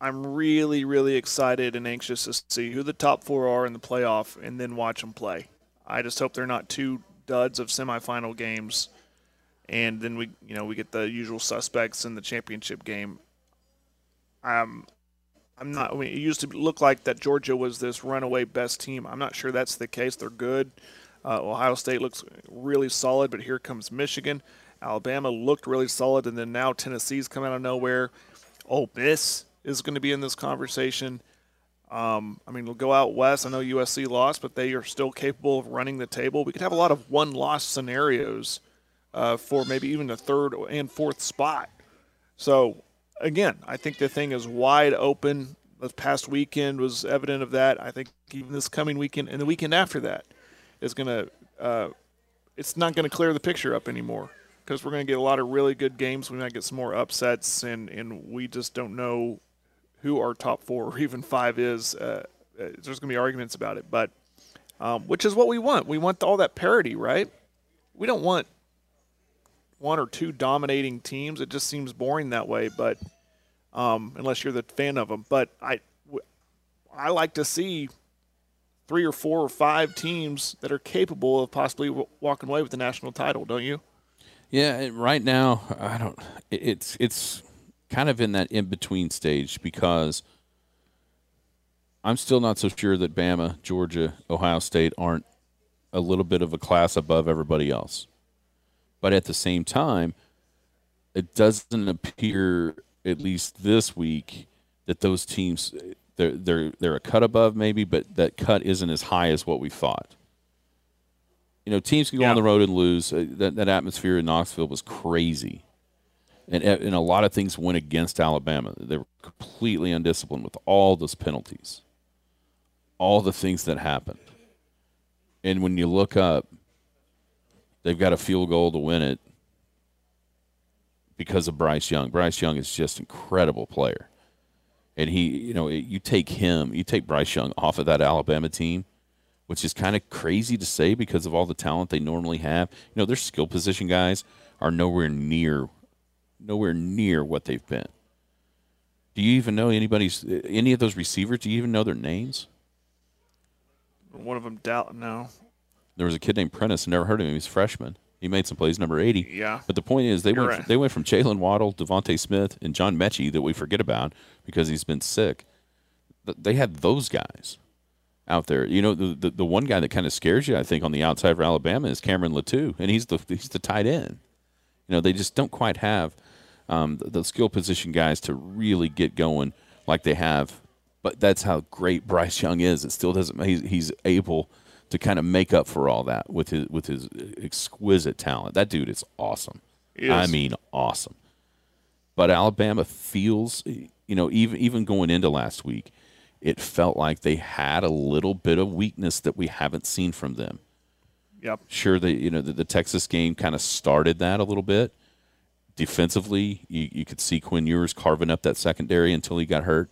I'm really, really excited and anxious to see who the top four are in the playoff, and then watch them play. I just hope they're not two duds of semifinal games, and then we, you know, we get the usual suspects in the championship game. Um, I'm not. I mean, it used to look like that Georgia was this runaway best team. I'm not sure that's the case. They're good. Uh, Ohio State looks really solid, but here comes Michigan. Alabama looked really solid, and then now Tennessee's come out of nowhere. Ole Miss is going to be in this conversation. Um, I mean, we'll go out west. I know USC lost, but they are still capable of running the table. We could have a lot of one-loss scenarios uh, for maybe even the third and fourth spot. So again, I think the thing is wide open. The past weekend was evident of that. I think even this coming weekend and the weekend after that is going to, uh, it's not going to clear the picture up anymore because we're going to get a lot of really good games. We might get some more upsets, and, and we just don't know who our top four or even five is. Uh, uh there's going to be arguments about it, but um, which is what we want. We want all that parity, right? We don't want one or two dominating teams. It just seems boring that way. But um, unless you're the fan of them, but I I like to see three or four or five teams that are capable of possibly walking away with the national title. Don't you? Yeah, right now I don't. It's it's kind of in that in between stage because I'm still not so sure that Bama, Georgia, Ohio State aren't a little bit of a class above everybody else. But at the same time, it doesn't appear, at least this week, that those teams they're they're they're a cut above maybe, but that cut isn't as high as what we thought. You know, teams can go yeah. on the road and lose. Uh, that that atmosphere in Knoxville was crazy, and eh, and a lot of things went against Alabama. They were completely undisciplined with all those penalties, all the things that happened. And when you look up, They've got a field goal to win it because of Bryce Young. Bryce Young is just an incredible player. And he, you know, you take him, you take Bryce Young off of that Alabama team, which is kind of crazy to say because of all the talent they normally have. You know, their skill position guys are nowhere near nowhere near what they've been. Do you even know anybody's any of those receivers? Do you even know their names? One of them, doubt no. There was a kid named Prentice. Never heard of him. He's a freshman. He made some plays, number eighty. Yeah. But the point is, they You're went. right. They went from Jaylen Waddle, DeVonta Smith, and John Metchie that we forget about because he's been sick. They had those guys out there. You know, the the, the one guy that kind of scares you, I think, on the outside for Alabama is Cameron Latu, and he's the he's the tight end. You know, they just don't quite have um, the, the skill position guys to really get going like they have. But that's how great Bryce Young is. It still doesn't. He's, he's able to kind of make up for all that with his with his exquisite talent. That dude is awesome. He I mean, awesome. But Alabama feels, you know, even even going into last week, it felt like they had a little bit of weakness that we haven't seen from them. Yep. Sure, the you know the, the Texas game kind of started that a little bit. Defensively, you, you could see Quinn Ewers carving up that secondary until he got hurt.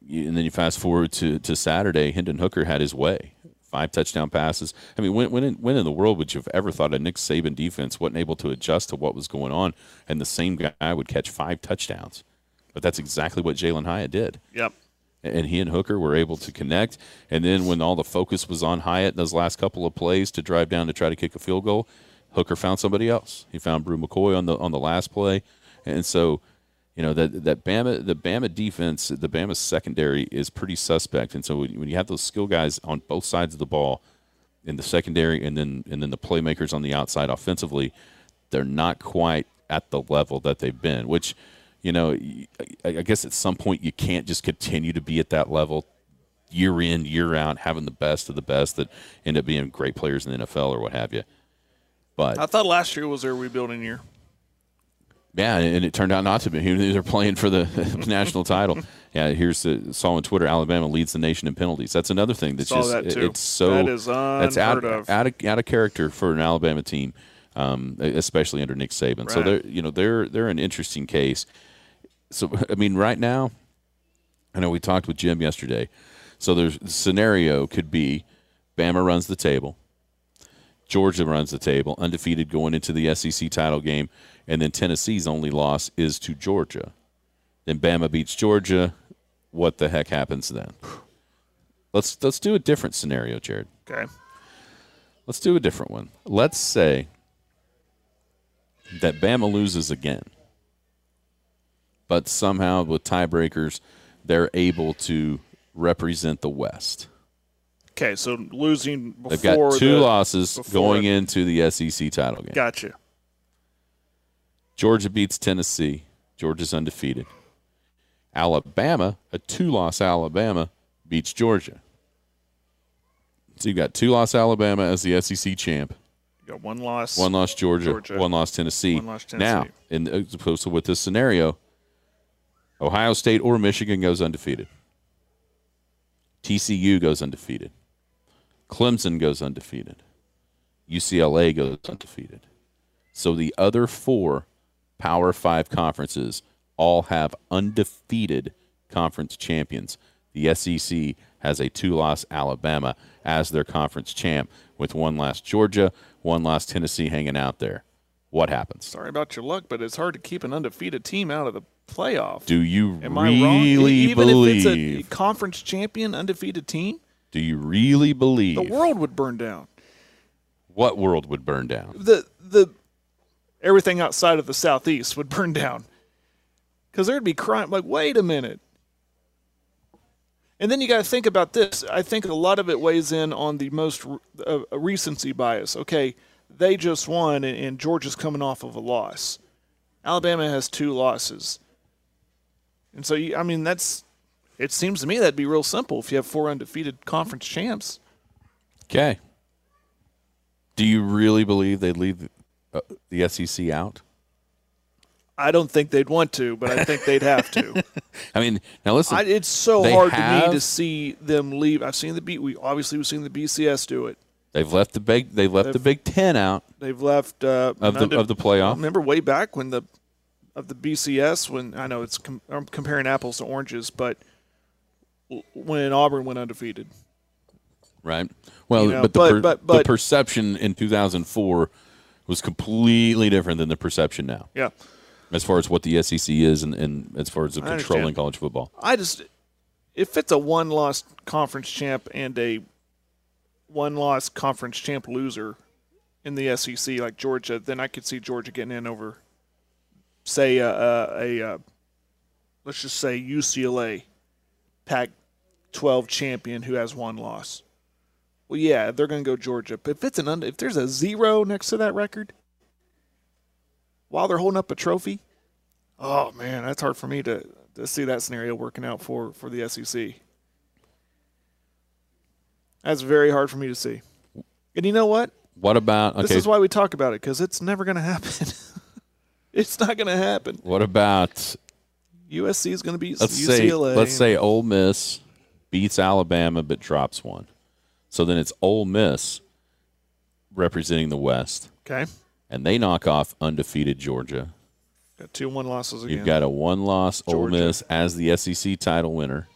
You, and then you fast forward to, to Saturday, Hendon Hooker had his way. Five touchdown passes. I mean, when, when, in, when in the world would you have ever thought a Nick Saban defense wasn't able to adjust to what was going on and the same guy would catch five touchdowns? But that's exactly what Jalin Hyatt did Yep. and he and Hooker were able to connect. And then when all the focus was on Hyatt in those last couple of plays to drive down to try to kick a field goal, Hooker found somebody else. He found Bru McCoy on the on the last play, and so you know that that Bama the Bama defense, the Bama secondary is pretty suspect. And so when you have those skill guys on both sides of the ball in the secondary, and then and then the playmakers on the outside offensively, they're not quite at the level that they've been. Which you know, I guess at some point you can't just continue to be at that level year in, year out, having the best of the best that end up being great players in the NFL or what have you. But I thought last year was their rebuilding year. yeah, and it turned out not to be. They're playing for the national title. Yeah, here's the saw on Twitter. Alabama leads the nation in penalties. That's another thing that's Saw just that, it's so That is that's out, of. out of out of character for an Alabama team, um, especially under Nick Saban. So they're you know they're they're an interesting case. So I mean, right now, I know we talked with Jim yesterday. So there's the scenario could be Bama runs the table, Georgia runs the table, undefeated going into the SEC title game, and then Tennessee's only loss is to Georgia. Then Bama beats Georgia. What the heck happens then? Let's let's do a different scenario, Jared. Okay. Let's do a different one. Let's say that Bama loses again, but somehow with tiebreakers, they're able to represent the West. Okay, so losing before They've got two the, losses going it- into the SEC title game. Gotcha. Georgia beats Tennessee. Georgia's undefeated. Alabama, a two-loss Alabama, beats Georgia. So you've got two-loss Alabama as the SEC champ. You got one loss. One loss Georgia, Georgia. one loss Tennessee. One loss Now, in as opposed to with this scenario, Ohio State or Michigan goes undefeated. TCU goes undefeated. Clemson goes undefeated. UCLA goes undefeated. So the other four Power Five conferences all have undefeated conference champions. The SEC has a two loss Alabama as their conference champ, with one loss Georgia, one loss Tennessee hanging out there. What happens? Sorry about your luck, but it's hard to keep an undefeated team out of the playoff. Do you Am I wrong? Really Even believe? if it's a conference champion undefeated team, do you really believe? the world would burn down. What world would burn down? The the everything outside of the southeast would burn down. Cuz there'd be crime like wait a minute. And then you got to think about this. I think a lot of it weighs in on the most uh, recency bias. Okay, they just won, and, and Georgia's coming off of a loss. Alabama has two losses, and so you, I mean that's. It seems to me that'd be real simple if you have four undefeated conference champs. Okay. Do you really believe they'd leave uh, the SEC out? I don't think they'd want to, but I think they'd have to. I mean, now listen. I, it's so hard to me to see them leave. I've seen the B. We obviously we've seen the BCS do it. they've left the big. They've left the They've- Big Ten out They've left uh, of the of the playoff. Remember way back when the of the BCS when I know it's com- I'm comparing apples to oranges, but when Auburn went undefeated, Right. Well, You know, but, the, but- per- but- the perception in 2004 was completely different than the perception now, yeah, as far as what the SEC is and, and as far as the controlling college football. I just if it's a one loss conference champ and a one loss conference champ loser in the SEC like Georgia, then I could see Georgia getting in over, say, a, a, a uh, let's just say UCLA, Pac-12 champion who has one loss. Well, yeah, they're going to go Georgia. But if it's an under, if there's a zero next to that record, while they're holding up a trophy, oh man, that's hard for me to, to see that scenario working out for for the SEC. That's very hard for me to see. And you know what? What about okay? This is why we talk about it because it's never going to happen. it's not going to happen. what about USC is going to be let's UCLA. say let's say Ole Miss beats Alabama but drops one. So then it's Ole Miss representing the West, okay, and they knock off undefeated Georgia. got two one losses again. You've got a one-loss Ole Miss as the SEC title winner.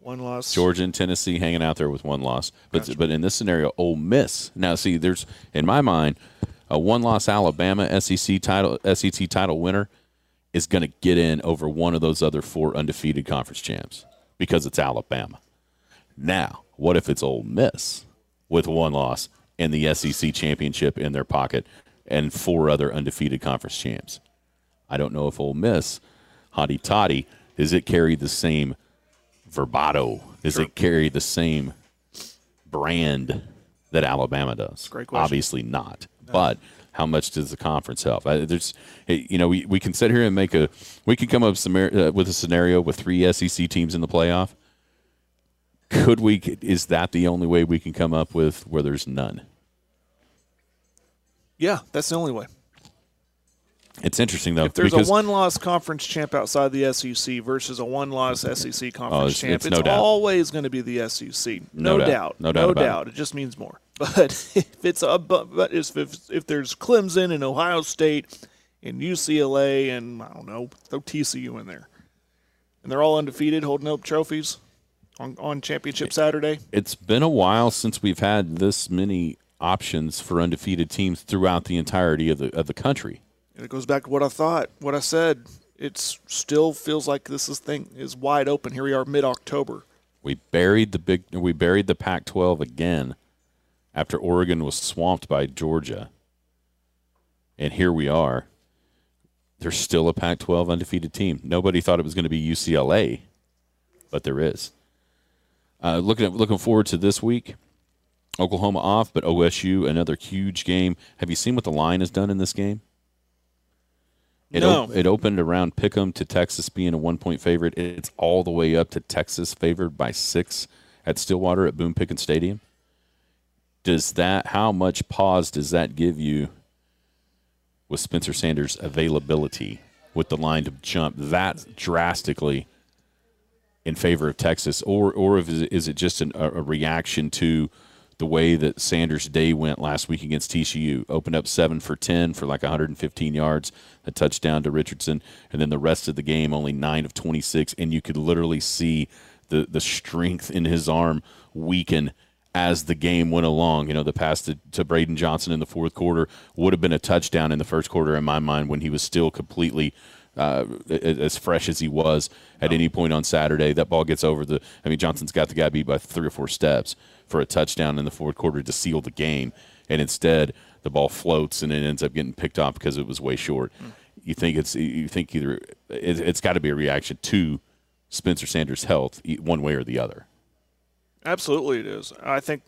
one loss. Georgia and Tennessee hanging out there with one loss. But Gotcha. but in this scenario, Ole Miss. Now see, there's in my mind, a one-loss Alabama SEC title SEC title winner is going to get in over one of those other four undefeated conference champs because it's Alabama. Now, what if it's Ole Miss with one loss and the SEC championship in their pocket and four other undefeated conference champs? I don't know if Ole Miss, hotty toddy, does it carry the same verbato? Does it carry the same brand that Alabama does? Great question. Obviously not. But how much does the conference help? There's, you know, we, we can sit here and make a, we can come up with a scenario with three SEC teams in the playoff. Could we? Is that the only way we can come up with where there's none? yeah, that's the only way. It's interesting though If there's a one-loss conference champ outside the SEC versus a one-loss SEC oh, conference it's- champ, it's it's, no doubt. always going to be the SEC. No doubt. No, doubt. doubt. No doubt about it. It just means more. But if it's a but, if if there's Clemson and Ohio State and UCLA and I don't know, throw TCU in there, and they're all undefeated, holding up trophies on on championship Saturday. it's been a while since we've had this many options for undefeated teams throughout the entirety of the of the country. And it goes back to what I thought, what I said. It still feels like this is thing is wide open. Here we are, mid October. We buried the big we buried the Pac-12 again after Oregon was swamped by Georgia. And here we are. There's still a Pac-12 undefeated team. Nobody thought it was going to be UCLA, but there is. Uh, looking at, looking forward to this week. Oklahoma off, but OSU another huge game. Have you seen what the line has done in this game? It, No. op- it opened around Pick'em to Texas being a one point favorite. It's all the way up to Texas favored by six at Stillwater at Boone Pickens Stadium. Does that how much pause does that give you with Spencer Sanders' availability with the line to jump that drastically in favor of Texas, or or is it just an, a, a reaction to the way that Sanders' day went last week against TCU? Opened up seven for ten for like 115 yards, a touchdown to Richardson, and then the rest of the game only nine of 26, and you could literally see the the strength in his arm weaken as the game went along. You know, the pass to, to Braydon Johnson in the fourth quarter would have been a touchdown in the first quarter in my mind when he was still completely uh, as fresh as he was at any point on Saturday. That ball gets over the. I mean, Johnson's got the guy beat by three or four steps for a touchdown in the fourth quarter to seal the game, and instead the ball floats and it ends up getting picked off because it was way short. You think it's you think either it, it's got to be a reaction to Spencer Sanders' health, one way or the other. Absolutely, it is. I think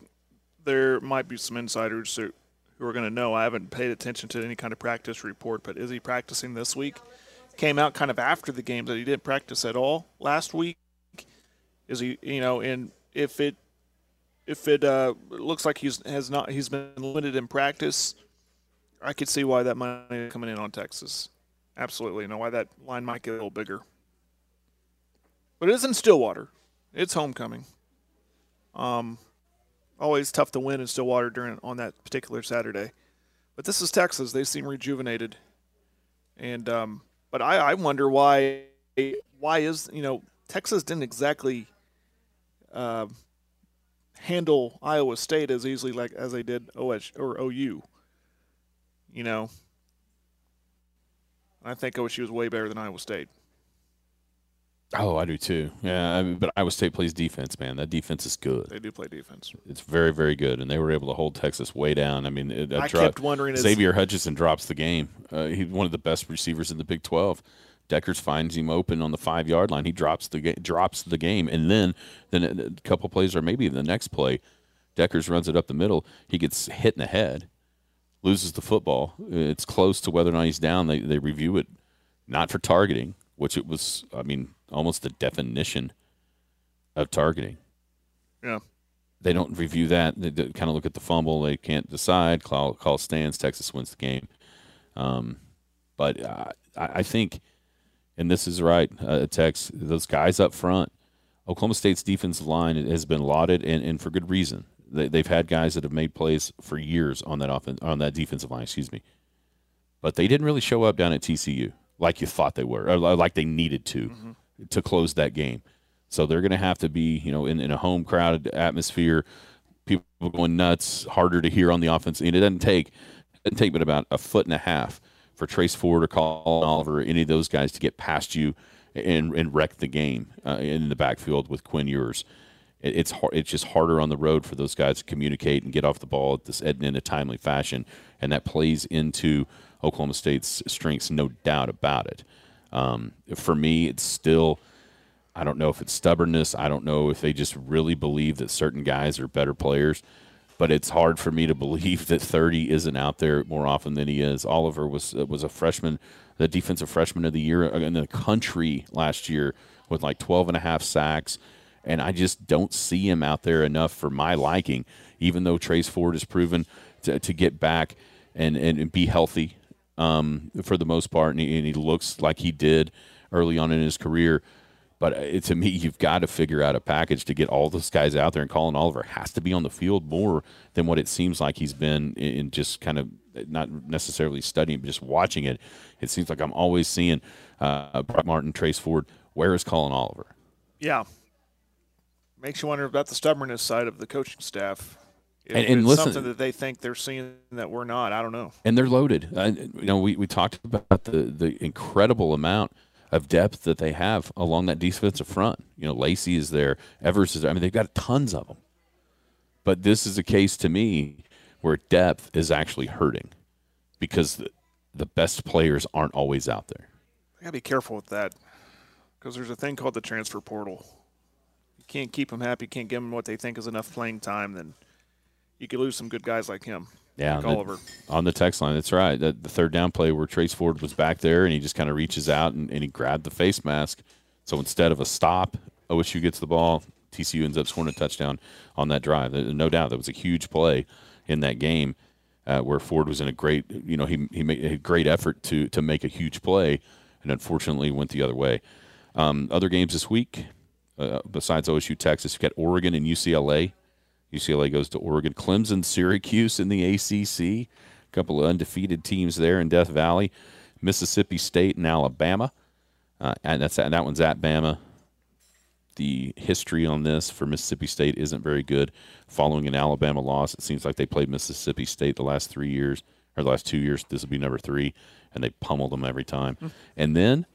there might be some insiders who, who are going to know. I haven't paid attention to any kind of practice report, but is he practicing this week? Came out kind of after the game that he didn't practice at all last week. Is he, you know, and if it if it uh, looks like he's has not he's been limited in practice, I could see why that money coming in on Texas. Absolutely, know why that line might get a little bigger. But it is in Stillwater. It's homecoming. Um, always tough to win in Stillwater during on that particular Saturday. But this is Texas. They seem rejuvenated, and um, but I, I wonder why why is you know Texas didn't exactly uh, handle Iowa State as easily like as they did OH or OU. You know, I think OSU was way better than Iowa State. Oh, I do too. Yeah, I mean, but Iowa State plays defense, man. That defense is good. They do play defense. It's very, very good, and they were able to hold Texas way down. I mean, it, I dro- kept wondering is- Xavier Hutchinson drops the game. Uh, he's one of the best receivers in the Big Twelve. Dekkers finds him open on the five yard line. He drops the ga- drops the game, and then then a a couple plays or maybe the next play, Dekkers runs it up the middle. He gets hit in the head, loses the football. It's close to whether or not he's down. They they review it, not for targeting, which it was. I mean, almost the definition of targeting. Yeah. They don't review that. They, kind of look at the fumble. They can't decide. Call call stands. Texas wins the game. Um, but uh, I, I think and this is right, uh, Tex. Those guys up front, Oklahoma State's defensive line has been lauded, and, and for good reason. They, they've had guys that have made plays for years on that offense, on that defensive line. Excuse me, but they didn't really show up down at TCU like you thought they were, or like they needed to to close that game. So they're going to have to be, you know, in, in a home crowded atmosphere, people going nuts, harder to hear on the offense. And it doesn't take it doesn't take but about a foot and a half for Trace Ford or Collin Oliver, or any of those guys to get past you and, and wreck the game uh, in the backfield with Quinn Ewers. It, it's hard, it's just harder on the road for those guys to communicate and get off the ball at this in a timely fashion, and that plays into Oklahoma State's strengths, no doubt about it. Um, for me, it's still. I don't know if it's stubbornness. I don't know if they just really believe that certain guys are better players. But it's hard for me to believe that 30 isn't out there more often than he is. Oliver was was a freshman, the defensive freshman of the year in the country last year with like 12 and a half sacks. And I just don't see him out there enough for my liking, even though Trace Ford has proven to, to get back and, and, and be healthy um, for the most part. And he, and he looks like he did early on in his career. But uh, to me, you've got to figure out a package to get all those guys out there. And Collin Oliver has to be on the field more than what it seems like he's been in just kind of not necessarily studying, but just watching it. It seems like I'm always seeing uh, Brock Martin, Trace Ford. Where is Collin Oliver? Yeah. Makes you wonder about the stubbornness side of the coaching staff. If And- and listen- something that they think they're seeing that we're not. I don't know. and they're loaded. Uh, you know, we, we talked about the the incredible amount of depth that they have along that defensive front. You know, Lacy is there, Evers is there. I mean, they've got tons of them. But this is a case to me where depth is actually hurting because the, the best players aren't always out there. I gotta be careful with that because there's a thing called the transfer portal. You can't keep them happy. You can't give them what they think is enough playing time. Then you could lose some good guys like him. Yeah, like on the- Oliver. on the text line. That's right. The, the third down play where Trace Ford was back there and he just kind of reaches out and, and he grabbed the face mask. So instead of a stop, OSU gets the ball. TCU ends up scoring a touchdown on that drive. No doubt that was a huge play in that game uh, where Ford was in a great, you know, he, he made a great effort to to make a huge play and unfortunately went the other way. Um, other games this week, uh, besides OSU, Texas, you got Oregon and UCLA. UCLA goes to Oregon. Clemson, Syracuse in the ACC. A couple of undefeated teams there in Death Valley. Mississippi State and Alabama. Uh, and that's that one's at Bama. The history on this for Mississippi State isn't very good. Following an Alabama loss, it seems like they played Mississippi State the last three years or the last two years. This will be number three, and they pummeled them every time. And then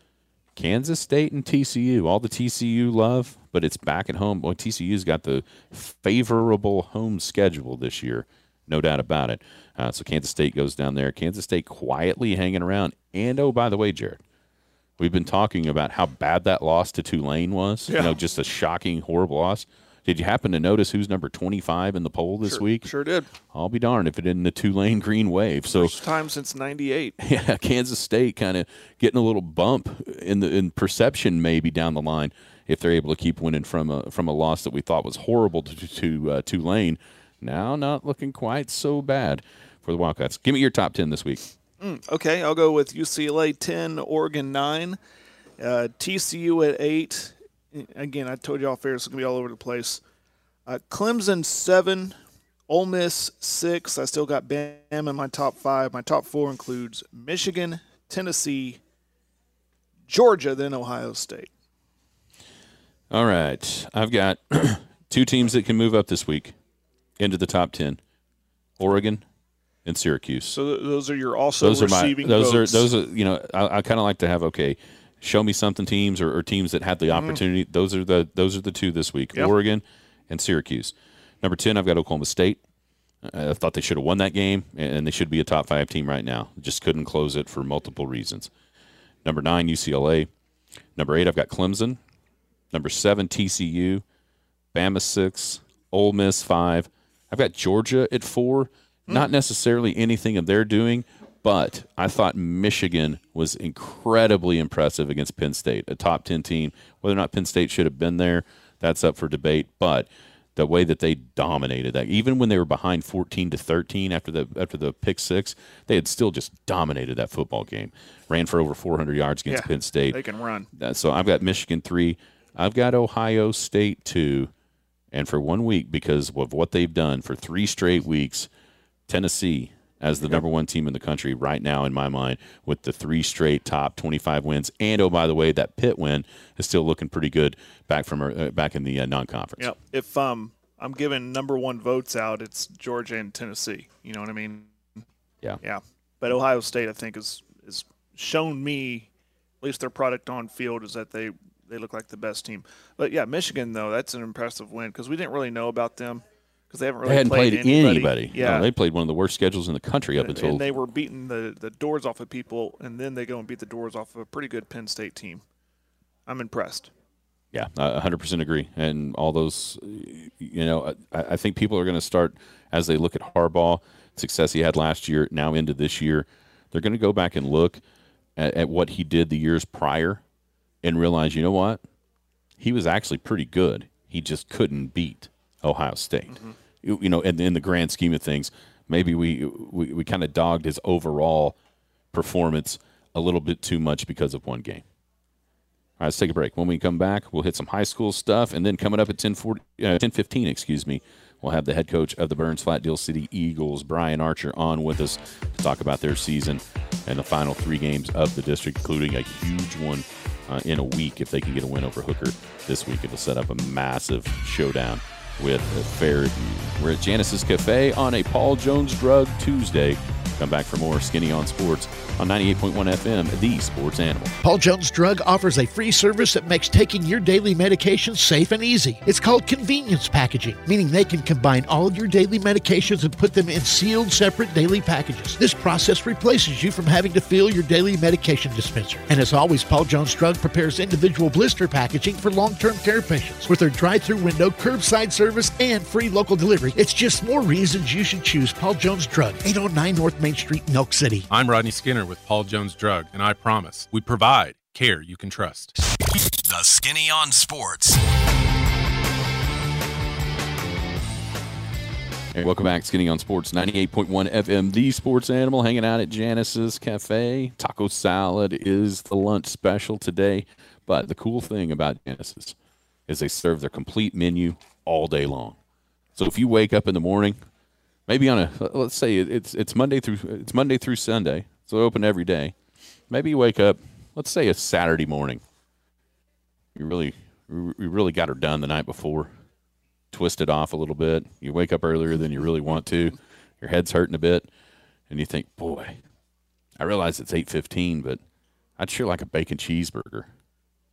Kansas State and TCU, all the TCU love, but it's back at home. Boy, TCU's got the favorable home schedule this year, no doubt about it. Uh, so Kansas State goes down there. Kansas State quietly hanging around. And oh, by the way, Jared, we've been talking about how bad that loss to Tulane was. You know, just a shocking, horrible loss. Did you happen to notice who's number 25 in the poll this Sure- week? Sure did. I'll be darned if it isn't the Tulane Green Wave. So First time since '98. yeah, Kansas State kind of getting a little bump in the in perception maybe down the line if they're able to keep winning from a from a loss that we thought was horrible to to uh, Tulane. Now not looking quite so bad for the Wildcats. Give me your top ten this week. Okay, I'll go with UCLA 10, Oregon 9, uh, TCU at 8. Again, I told you all fair, it's going to be all over the place. Uh, Clemson 7, Ole Miss 6. I still got Bam in my top 5. My top 4 includes Michigan, Tennessee, Georgia, then Ohio State. All right, I've got two teams that can move up this week into the top ten: Oregon and Syracuse. So those are your also those are my receiving those votes. are those are you know I, I kind of like to have okay show me something teams or, or teams that had the opportunity. Those are the those are the two this week Mm-hmm. Yep. Oregon and Syracuse. Number 10 I've got Oklahoma State. I thought they should have won that game and they should be a top 5 team right now. Just couldn't close it for multiple reasons. Number 9 UCLA number 8 I've got Clemson. Number 7 TCU Bama 6 Ole Miss 5 I've got Georgia at 4 not necessarily anything of their doing, but I thought Michigan was incredibly impressive against Penn State, a top 10 team. Whether or not Penn State should have been there, that's up for debate. But the way that they dominated that, even when they were behind 14 to 13 after the after the pick six, they had still just dominated that football game. Ran for over 400 yards against Yeah, Penn State. They can run. Uh, So I've got Michigan three. I've got Ohio State two, and for one week because of what they've done for three straight weeks, Tennessee as the number one team in the country right now in my mind with the three straight top 25 wins and oh by the way that Pitt win is still looking pretty good back from uh, back in the uh, non-conference. Yep. If um I'm giving number one votes out, it's Georgia and Tennessee. You know what I mean? Yeah. Yeah. But Ohio State, I think, is is shown me, at least their product on field is that they they look like the best team. But yeah, Michigan though, that's an impressive win because we didn't really know about them because they haven't really They hadn't played, anybody. anybody. Yeah. No, they played one of the worst schedules in the country up and, until and they were beating the, the doors off of people, and then they go and beat the doors off of a pretty good Penn State team. I'm impressed. Yeah, I 100% agree. And all those, you know, I, I think people are going to start as they look at Harbaugh, success he had last year, now into this year. They're going to go back and look at, at what he did the years prior and realize, you know what? He was actually pretty good. He just couldn't beat Ohio State. You, you know, in, in the grand scheme of things, maybe we we, we kind of dogged his overall performance a little bit too much because of one game. All right, let's take a break. When we come back, we'll hit some high school stuff, and then coming up at 10, 10.15, excuse me, we'll have the head coach of the Burns Flat Dill City Eagles, Brian Archer, on with us to talk about their season and the final three games of the district, including a huge one uh, in a week if they can get a win over Hooker this week. It'll set up a massive showdown with Fairview. We're at Janice's Cafe on a Paul Jones Drug Tuesday. Come back for more Skinny on Sports on 98.1 FM, the sports animal. Paul Jones Drug offers a free service that makes taking your daily medications safe and easy. It's called convenience packaging, meaning they can combine all of your daily medications and put them in sealed, separate daily packages. This process replaces you from having to fill your daily medication dispenser. And as always, Paul Jones Drug prepares individual blister packaging for long term care patients. With their drive through window, curbside service, and free local delivery, it's just more reasons you should choose Paul Jones Drug, 809 North Main Street, Milk City. I'm Rodney Skinner with Paul Jones Drug, and I promise we provide care you can trust. The Skinny on Sports. Hey, welcome back, Skinny on Sports 98.1 FM, the sports animal, hanging out at Janice's Cafe. Taco salad is the lunch special today. But the cool thing about Janice's is they serve their complete menu all day long. So if you wake up in the morning, maybe on a let's say it's it's Monday through it's Monday through Sunday, so open every day. Maybe you wake up, let's say a Saturday morning. You really you really got her done the night before twist it off a little bit. You wake up earlier than you really want to. Your head's hurting a bit, and you think, "Boy, I realize it's eight fifteen, but I'd sure like a bacon cheeseburger."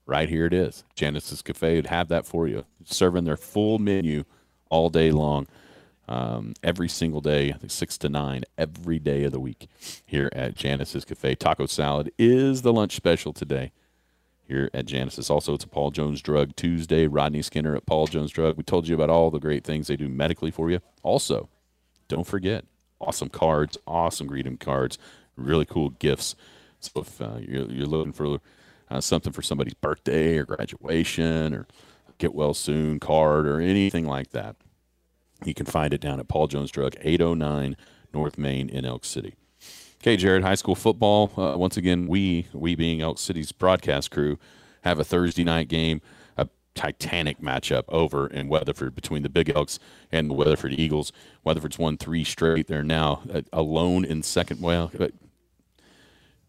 Right here it is. Janice's Cafe would have that for you, serving their full menu all day long, um, every single day, I think six to nine every day of the week here at Janice's Cafe. Taco salad is the lunch special today here at Janice's. Also, it's a Paul Jones Drug Tuesday. Rodney Skinner at Paul Jones Drug. We told you about all the great things they do medically for you. Also, don't forget awesome cards, awesome greeting cards, really cool gifts. So if uh, you're, you're looking for uh, something for somebody's birthday or graduation or get well soon card or anything like that, you can find it down at Paul Jones Drug, 809 North Main in Elk City. Okay, Jared, high school football. Uh, once again, we, we being Elk City's broadcast crew, have a Thursday night game, a titanic matchup over in Weatherford between the Big Elks and the Weatherford Eagles. Weatherford's won three straight. They're now uh, alone in second, well, uh,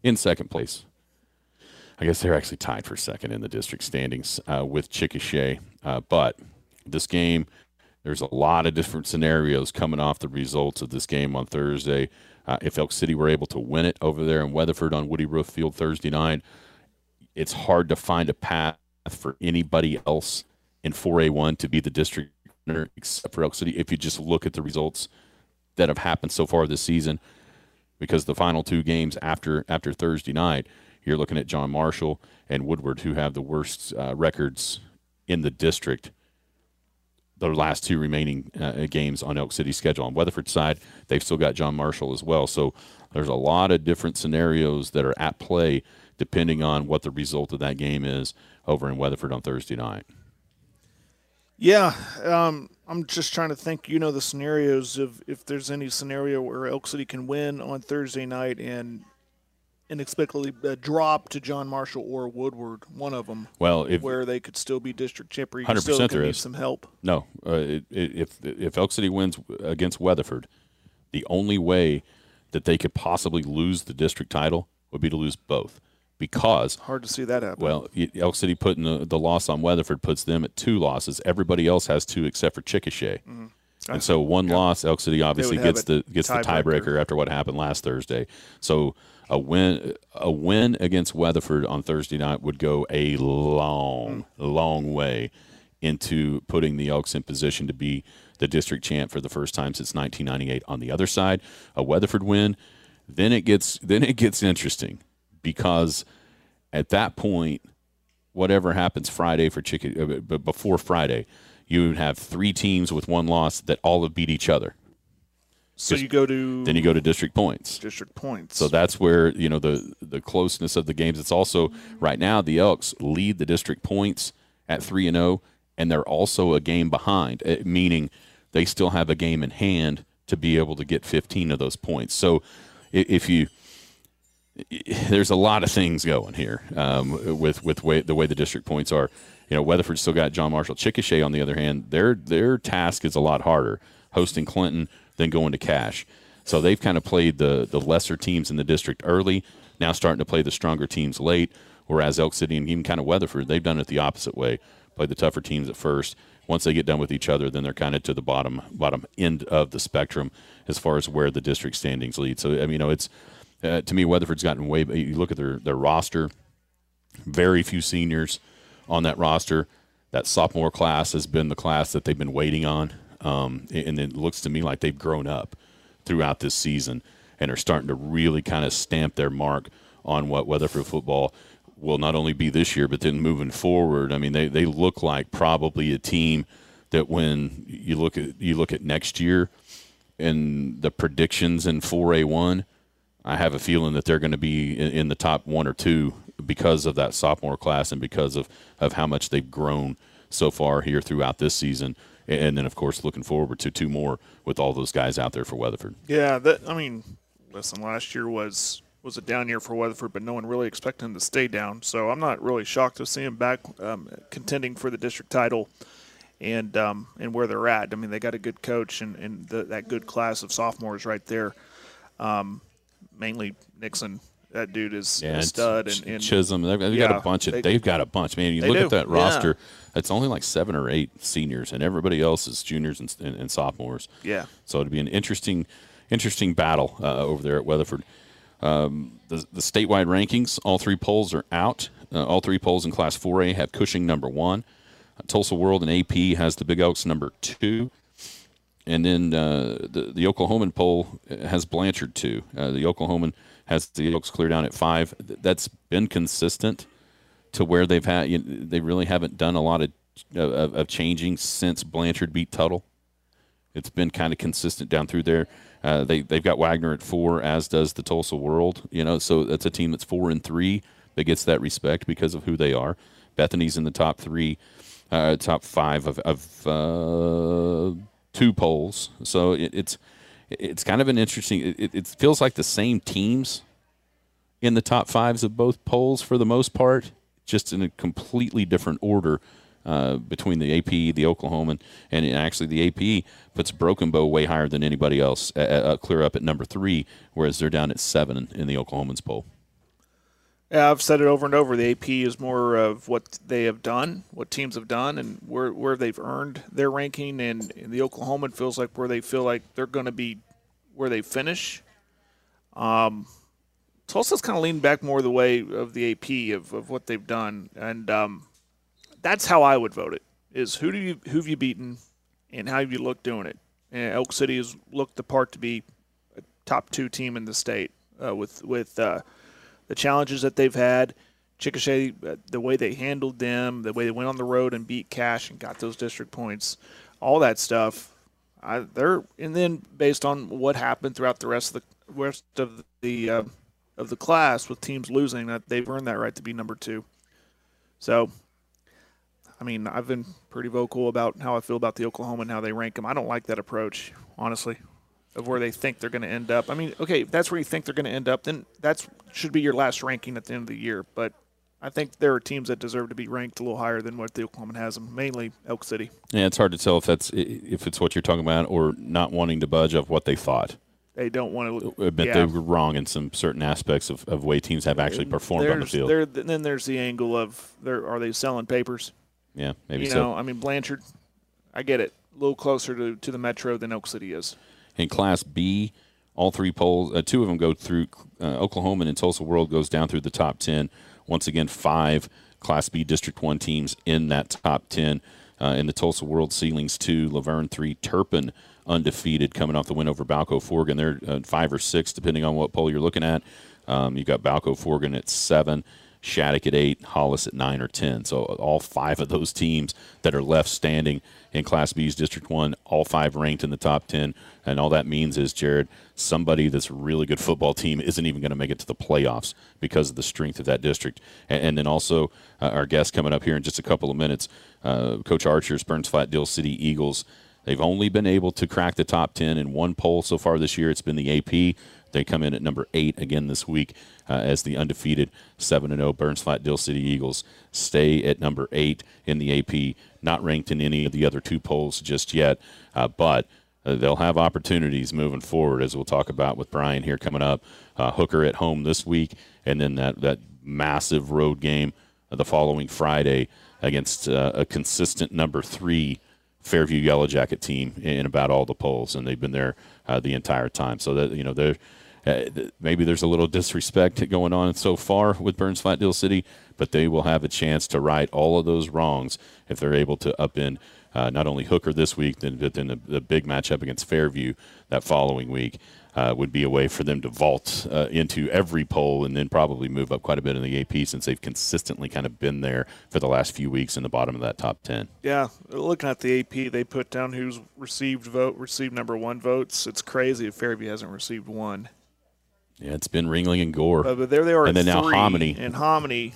in second place. I guess they're actually tied for second in the district standings uh, with Chickasha. Uh, but this game, there's a lot of different scenarios coming off the results of this game on Thursday. Uh, if Elk City were able to win it over there in Weatherford on Woody Roof Field Thursday night, it's hard to find a path for anybody else in 4A1 to be the district winner except for Elk City if you just look at the results that have happened so far this season. Because the final two games after after Thursday night, you're looking at John Marshall and Woodward, who have the worst uh, records in the district the last two remaining uh, games on Elk City's schedule. On Weatherford's side, they've still got John Marshall as well. So there's a lot of different scenarios that are at play depending on what the result of that game is over in Weatherford on Thursday night. Yeah, um, I'm just trying to think. You know the scenarios of if there's any scenario where Elk City can win on Thursday night and inexplicably uh, drop to John Marshall or Woodward, one of them. Well, if where they could still be district champion, you 100% still there is. some help. No, uh, it, it, if if Elk City wins against Weatherford, the only way that they could possibly lose the district title would be to lose both, because Hard to see that happen. well, Elk City putting the, the loss on Weatherford puts them at two losses. Everybody else has two except for Chickasha. And so one loss, Elk City obviously Mm-hmm. gets the gets the tiebreaker. tiebreaker after what happened last Thursday. So a win a win against Weatherford on Thursday night would go a long, long way into putting the Elks in position to be the district champ for the first time since 1998. On the other side, a Weatherford win, then it gets then it gets interesting because at that point, whatever happens Friday for chicken, uh, but before Friday, you would have three teams with one loss that all have beat each other. So you go to Then you go to district points. district points. So that's where you know the the closeness of the games. It's also right now the Elks lead the district points at three and zero, and they're also a game behind, eh, meaning they still have a game in hand to be able to get 15 of those points. So if you there's a lot of things going here um, with with way, the way the district points are. You know, Weatherford still got John Marshall. Chickasha, on the other hand, their their task is a lot harder, hosting Clinton than going to Cache. So they've kind of played the the lesser teams in the district early. Now starting to play the stronger teams late. Whereas Elk City and even kind of Weatherford, they've done it the opposite way. Play the tougher teams at first. Once they get done with each other, then they're kind of to the bottom bottom end of the spectrum as far as where the district standings lead. So I mean, you know, it's uh, to me, Weatherford's gotten way. You look at their their roster, very few seniors on that roster. That sophomore class has been the class that they've been waiting on, um, and it looks to me like they've grown up throughout this season and are starting to really kind of stamp their mark on what Weatherford football will not only be this year, but then moving forward. I mean, they, they look like probably a team that when you look at you look at next year and the predictions in 4A1, I have a feeling that they're going to be in, in the top one or two because of that sophomore class and because of, of how much they've grown so far here throughout this season. And then, of course, looking forward to two more with all those guys out there for Weatherford. Yeah, that I mean, listen, last year was was a down year for Weatherford, but no one really expected him to stay down. So I'm not really shocked to see him back um, contending for the district title and um, and where they're at. I mean, they got a good coach and, and the, that good class of sophomores right there. Um, mainly Nixon. That dude is a stud. And, and Chisholm, they've, they've got a bunch of. they- have got a bunch, man. You look do, at that yeah. roster; it's only like seven or eight seniors, and everybody else is juniors and, and, and sophomores. Yeah. So it'd be an interesting, interesting battle uh, over there at Weatherford. Um, the, the statewide rankings, all three polls are out. Uh, all three polls in Class 4A have Cushing number one. Uh, Tulsa World and AP has the Big Elks number two. And then uh, the the Oklahoman poll has Blanchard two. Uh, the Oklahoman has the Elks clear down at five. That's been consistent to where they've had. You they really haven't done a lot of of, of changing since Blanchard beat Tuttle. It's been kind of consistent down through there. Uh, they they've got Wagoner at four, as does the Tulsa World. You know, so that's a team that's four and three that gets that respect because of who they are. Bethany's in the top three, uh, top five of, of uh, two polls. So it, it's it's kind of an interesting. It, it feels like the same teams in the top fives of both polls for the most part, just in a completely different order uh, between the AP, the Oklahoman, and actually the AP puts Broken Bow way higher than anybody else, uh, uh, clear up at number three, whereas they're down at seven in, in the Oklahoman's poll. Yeah, I've said it over and over. The AP is more of what they have done, what teams have done, and where where they've earned their ranking. And, and the Oklahoman feels like where they feel like they're going to be where they finish. Um, Tulsa's kind of leaned back more the way of the AP of, of what they've done, and um, that's how I would vote it. Is who do you who have you beaten, and how have you looked doing it? And Elk City has looked the part to be a top two team in the state uh, with with. Uh, the challenges that they've had. Chickasha, the way they handled them, the way they went on the road and beat Cache and got those district points, all that stuff. I, they're and then based on what happened throughout the rest of the rest of the uh, of the class with teams losing, that they've earned that right to be number two. So I mean, I've been pretty vocal about how I feel about the Oklahoman and how they rank them. I don't like that approach, honestly, of where they think they're going to end up. I mean, okay, if that's where you think they're going to end up, then that should be your last ranking at the end of the year. But I think there are teams that deserve to be ranked a little higher than what the Oklahoman has them, mainly Elk City. Yeah, it's hard to tell if that's if it's what you're talking about or not wanting to budge of what they thought. They don't want to uh, admit yeah. they were wrong in some certain aspects of, of way teams have actually performed there's, on the field. There, then there's the angle of are they selling papers? Yeah, maybe you so. know, I mean Blanchard, I get it, a little closer to, to the metro than Elk City is. In Class B, all three polls, uh, two of them go through uh, Oklahoma and Tulsa World goes down through the top ten. Once again, five Class B District One teams in that top ten. Uh, in the Tulsa World, Seiling's two, Laverne three, Turpin undefeated, coming off the win over Balko Forgan. They're uh, five or six, depending on what poll you're looking at. Um, you got Balko Forgan at seven. Shattuck at eight, Hollis at nine or ten. So all five of those teams that are left standing in Class B's District One, all five ranked in the top ten. And all that means is, Jared, somebody that's a really good football team isn't even going to make it to the playoffs because of the strength of that district. And, and then also uh, our guest coming up here in just a couple of minutes, uh, Coach Archer's Burns Flat Dill City Eagles. They've only been able to crack the top 10 in one poll so far this year. It's been the AP. They come in at number eight again this week uh, as the undefeated 7 0 Burns Flat Dill City Eagles stay at number eight in the AP, not ranked in any of the other two polls just yet, uh, but uh, they'll have opportunities moving forward, as we'll talk about with Brian here coming up. Uh, Hooker at home this week, and then that, that massive road game the following Friday against uh, a consistent number three Fairview Yellow Jacket team in about all the polls, and they've been there uh, the entire time. So that you know, they're uh, maybe there's a little disrespect going on so far with Burns Flat Dill City, but they will have a chance to right all of those wrongs if they're able to upend uh, not only Hooker this week, but then the, the, big matchup against Fairview that following week. Uh, would be a way for them to vault uh, into every poll and then probably move up quite a bit in the AP since they've consistently kind of been there for the last few weeks in the bottom of that top 10. Yeah, looking at the AP, they put down who's received vote, received number one votes. It's crazy if Fairview hasn't received one. Yeah, it's been Ringling and Gore. But, but there they are. And then now Hominy. And Hominy,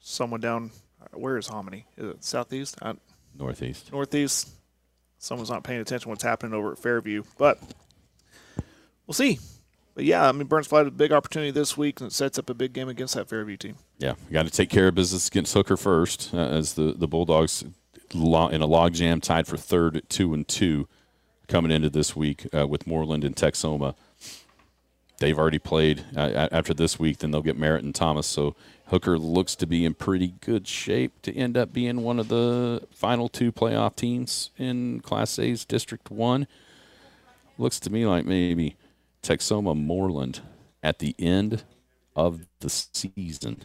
someone down. Where is Hominy? Is it southeast? I, northeast. Northeast. Someone's not paying attention to what's happening over at Fairview, but we'll see. But yeah, I mean, Burns Flat a big opportunity this week, and it sets up a big game against that Fairview team. Yeah, got to take care of business against Hooker first, uh, as the the Bulldogs in a logjam tied for third at two and two, coming into this week uh, with Mooreland and Texhoma. They've already played uh, after this week. Then they'll get Merritt and Thomas. So Hooker looks to be in pretty good shape to end up being one of the final two playoff teams in Class A's District One. Looks to me like maybe Texhoma Mooreland at the end of the season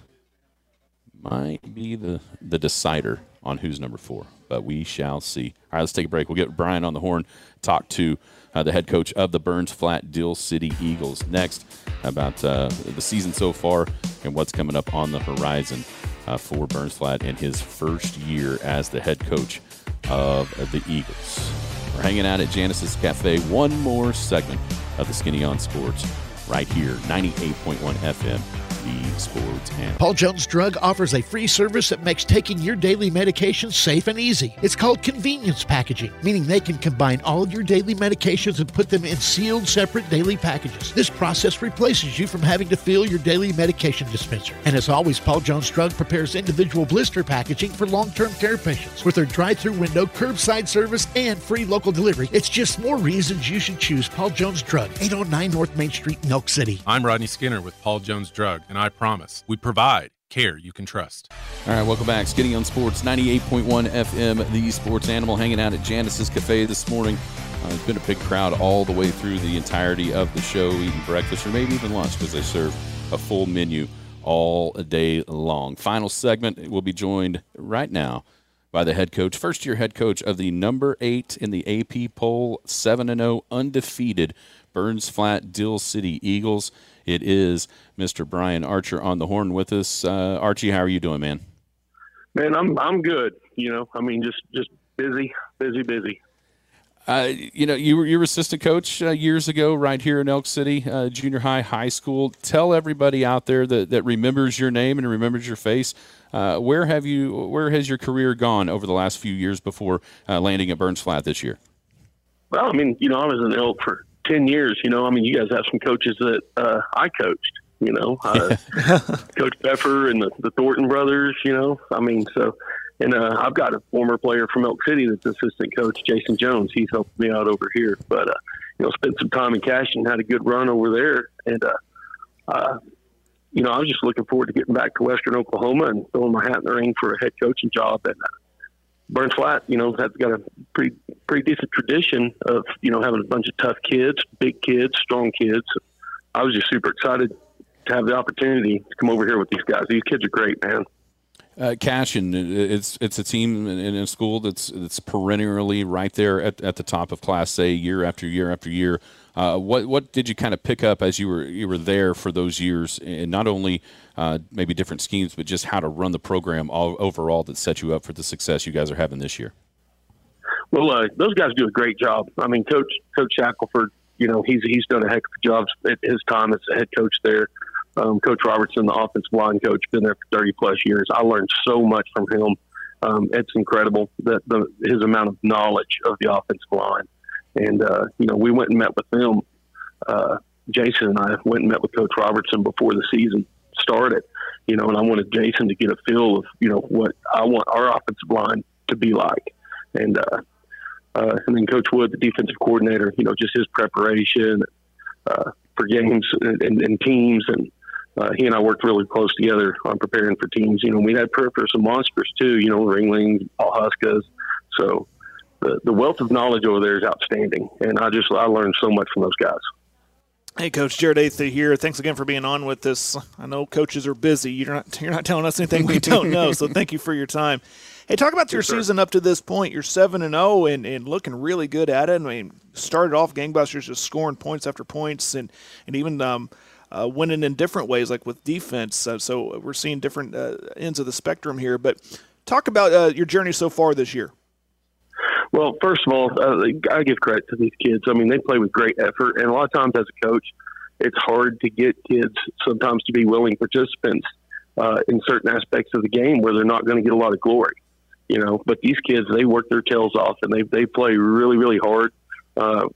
might be the, the decider on who's number four, but we shall see. All right, let's take a break. We'll get Brian on the horn, talk to uh, the head coach of the Burns Flat Dill City Eagles next about uh, the season so far and what's coming up on the horizon uh, for Burns Flat in his first year as the head coach of the Eagles. We're hanging out at Janice's Cafe. One more segment of the Skinny on Sports right here, 98.1 FM the sports and Paul Jones Drug offers a free service that makes taking your daily medications safe and easy. It's called convenience packaging, meaning they can combine all of your daily medications and put them in sealed separate daily packages. This process replaces you from having to fill your daily medication dispenser. And as always, Paul Jones Drug prepares individual blister packaging for long-term care patients with their drive-through window, curbside service, and free local delivery. It's just more reasons you should choose Paul Jones Drug, 809 North Main Street, Elk City. I'm Rodney Skinner with Paul Jones Drug and I promise we provide care you can trust. All right, welcome back. Skinny on Sports, 98.1 FM, the sports animal, hanging out at Janice's Cafe this morning. Uh, it's been a big crowd all the way through the entirety of the show, eating breakfast or maybe even lunch because they serve a full menu all day long. Final segment, we'll be joined right now by the head coach, first year head coach of the number eight in the AP poll, 7 0 undefeated Burns Flat Dill City Eagles. It is Mr. Brian Archer on the horn with us. Uh, Archie, how are you doing, man? Man, I'm I'm good. You know, I mean, just just busy, busy, busy. Uh, you know, you were you were assistant coach uh, years ago, right here in Elk City, uh, junior high, high school. Tell everybody out there that, that remembers your name and remembers your face. Uh, where have you? Where has your career gone over the last few years before uh, landing at Burns Flat this year? Well, I mean, you know, I was in Elk for ten years. You know, I mean, you guys have some coaches that uh, I coached. You know, Coach Peffer and the, the Thornton brothers. You know, I mean, so and uh, I've got a former player from Elk City that's assistant coach, Jason Jones. He's helped me out over here. But, uh, you know, spent some time in Cashion, had a good run over there. And, uh, uh, you know, I was just looking forward to getting back to Western Oklahoma and throwing my hat in the ring for a head coaching job. And uh, Burns Flat, you know, that's got a pretty, pretty decent tradition of, you know, having a bunch of tough kids, big kids, strong kids. I was just super excited to have the opportunity to come over here with these guys. These kids are great, man. Uh, Cashion, it's it's a team in a school that's that's perennially right there at, at the top of Class A year after year after year. Uh, what what did you kind of pick up as you were you were there for those years, and not only uh, maybe different schemes, but just how to run the program all, overall that set you up for the success you guys are having this year? Well, uh, those guys do a great job. I mean, Coach Coach Shackelford, you know, he's he's done a heck of a job at his time as a head coach there. Um, coach Robertson, the offensive line coach, been there for 30 plus years. I learned so much from him. Um, it's incredible that the, his amount of knowledge of the offensive line. And, uh, you know, we went and met with them. Uh, Jason and I went and met with Coach Robertson before the season started, you know, and I wanted Jason to get a feel of, you know, what I want our offensive line to be like. And, uh, uh, and then Coach Wood, the defensive coordinator, you know, just his preparation uh, for games and, and, and teams and, uh, he and I worked really close together on preparing for teams. You know, we had prep for some monsters too. You know, Ringlings, Huskas. So the the wealth of knowledge over there is outstanding, and I just I learned so much from those guys. Hey, Coach Jared Atha here. Thanks again for being on with us. I know coaches are busy. You're not you're not telling us anything we don't know, so thank you for your time. Hey, talk about your yes, season up to this point. You're seven and zero oh and and looking really good at it. I mean, started off gangbusters, just scoring points after points, and and even um, uh, winning in different ways, like with defense. Uh, so we're seeing different uh, ends of the spectrum here. But talk about uh, your journey so far this year. Well, first of all, uh, I give credit to these kids. I mean, they play with great effort, and a lot of times as a coach, it's hard to get kids sometimes to be willing participants uh, in certain aspects of the game where they're not going to get a lot of glory. You know, but these kids, they work their tails off and they they play really really hard. Uh,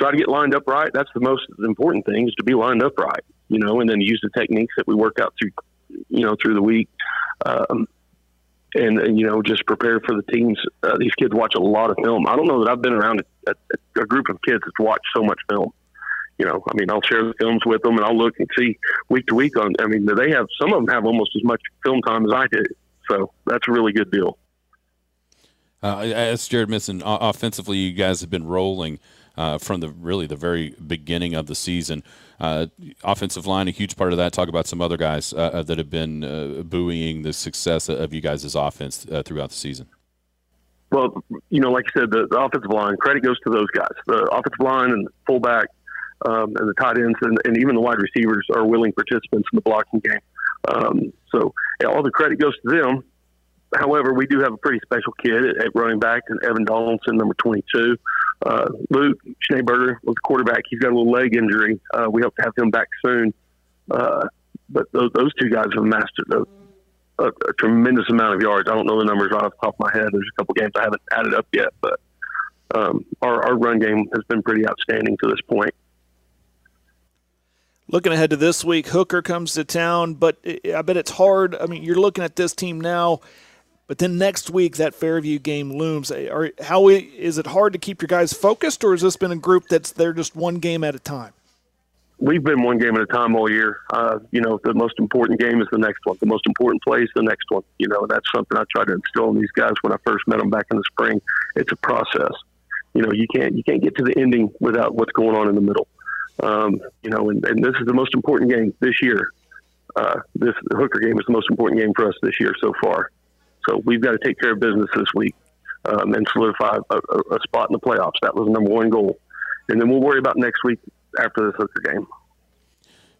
try to get lined up right. That's the most important thing is to be lined up right, you know, and then use the techniques that we work out through, you know, through the week. Um, and, and, you know, just prepare for the teams. Uh, these kids watch a lot of film. I don't know that I've been around a, a, a group of kids that's watched so much film. You know, I mean, I'll share the films with them and I'll look and see week to week on, I mean, they have, some of them have almost as much film time as I do. So that's a really good deal. Uh, as Jared mentioned, offensively, you guys have been rolling uh, from the really the very beginning of the season. Uh, offensive line, a huge part of that. Talk about some other guys uh, uh that have been uh, buoying the success of you guys' offense uh, throughout the season. Well, you know, like you said, the, the, offensive line credit goes to those guys. The offensive line and fullback um, and the tight ends and, and, even the wide receivers are willing participants in the blocking game. Um, so yeah, all the credit goes to them. However, we do have a pretty special kid at, at running back, and Evan Donaldson, number 22. Uh, Luke Schneeberger was the quarterback. He's got a little leg injury. Uh, we hope to have him back soon. Uh, but those, those two guys have mastered a, a, a, tremendous amount of yards. I don't know the numbers right off the top of my head. There's a couple games I haven't added up yet, but um, our, our run game has been pretty outstanding to this point. Looking ahead to this week, Hooker comes to town, but I bet it's hard. I mean, you're looking at this team now but then next week, that Fairview game looms. Are, how is it hard to keep your guys focused, or has this been a group that's they're just one game at a time? We've been one game at a time all year. Uh, you know, the most important game is the next one. The most important play is the next one. You know, that's something I try to instill in these guys when I first met them back in the spring. It's a process. You know, you can't you can't get to the ending without what's going on in the middle. Um, you know, and, and, this is the most important game this year. Uh, this Hooker game is the most important game for us this year so far. So we've got to take care of business this week um, and solidify a, a, spot in the playoffs. That was the number one goal. And then we'll worry about next week after this Hooker game.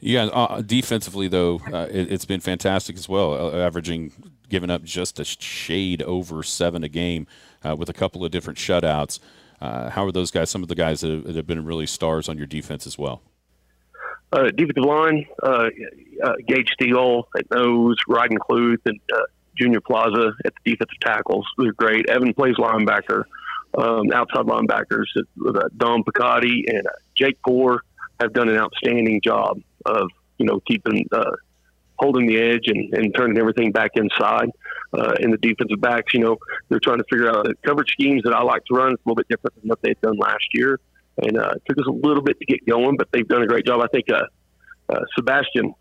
Yeah, uh, defensively though, uh, it, has been fantastic as well, uh, averaging giving up just a shade over seven a game uh, with a couple of different shutouts. Uh, how are those guys? Some of the guys that have, that have been really stars on your defense as well. Uh, defensive line, uh, uh, Gage Steele at nose, Ryden Cluth, and uh, Junior Plaza at the defensive tackles. They're great. Evan plays linebacker, um, outside linebackers. Uh, Dom Picotti and uh, Jake Gore have done an outstanding job of you know keeping uh, holding the edge and, and turning everything back inside. Uh, in the defensive backs, you know, they're trying to figure out the coverage schemes that I like to run. It's a little bit different than what they've done last year, and uh, it took us a little bit to get going, but they've done a great job. I think uh, uh, Sebastian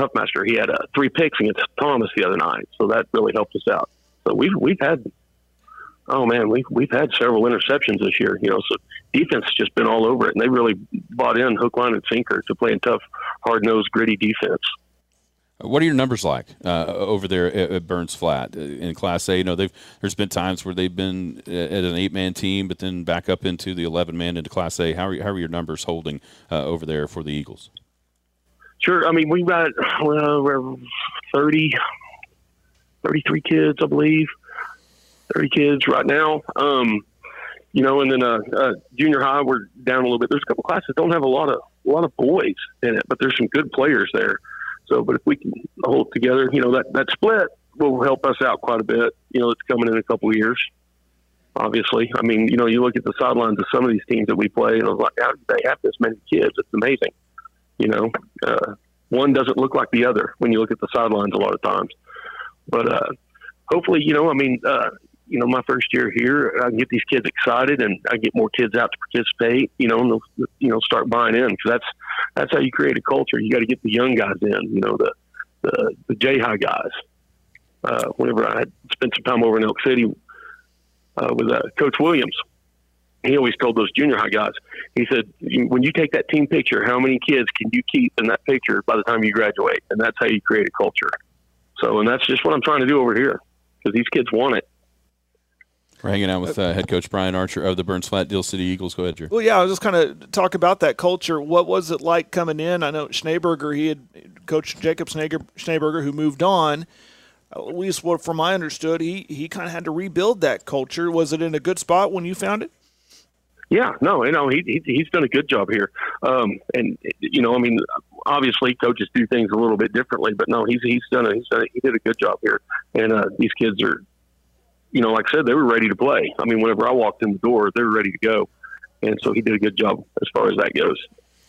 Huffmaster, he had uh, three picks against Thomas the other night, so that really helped us out. So we've we've had, oh man, we've we've had several interceptions this year. You know, so defense has just been all over it, and they really bought in hook, line, and sinker to playing tough, hard nosed, gritty defense. What are your numbers like uh, over there at, Burns Flat uh, in Class A? You know, they've there's been times where they've been at an eight man team, but then back up into the eleven man into Class A. How are how are your numbers holding uh, over there for the Eagles? Sure. I mean, we've got well, we're 30, 33 kids, I believe, thirty kids right now. Um, you know, and then uh, uh, junior high, we're down a little bit. There's a couple classes that don't have a lot of a lot of boys in it, but there's some good players there. So, but if we can hold together, you know, that, that split will help us out quite a bit. You know, it's coming in a couple of years, obviously. I mean, you know, you look at the sidelines of some of these teams that we play, and I was like, they have this many kids? It's amazing. You know, uh, one doesn't look like the other when you look at the sidelines a lot of times. But uh, hopefully, you know, I mean, uh, you know, my first year here, I can get these kids excited, and I get more kids out to participate. You know, and they'll, you know, start buying in because that's that's how you create a culture. You got to get the young guys in. You know, the the the J high guys. Uh, whenever I had spent some time over in Elk City uh, with uh, Coach Williams, he always told those junior high guys. He said, "When you take that team picture, how many kids can you keep in that picture by the time you graduate?" And that's how you create a culture. So, and that's just what I'm trying to do over here because these kids want it. We're hanging out with uh, head coach Brian Archer of the Burns Flat Dill City Eagles. Go ahead, Drew. Well, yeah, I was just kind of talk about that culture. What was it like coming in? I know Schneeberger, he had Coach Jacob Schneeberger, who moved on. At least what from I understood, he he kind of had to rebuild that culture. Was it in a good spot when you found it? Yeah, no, you know he, he he's done a good job here, um, and you know, I mean, obviously coaches do things a little bit differently, but no, he's he's done a, he's done a, he did a good job here, and uh, these kids are you know, like I said, they were ready to play. I mean, whenever I walked in the door, they were ready to go. And so he did a good job as far as that goes.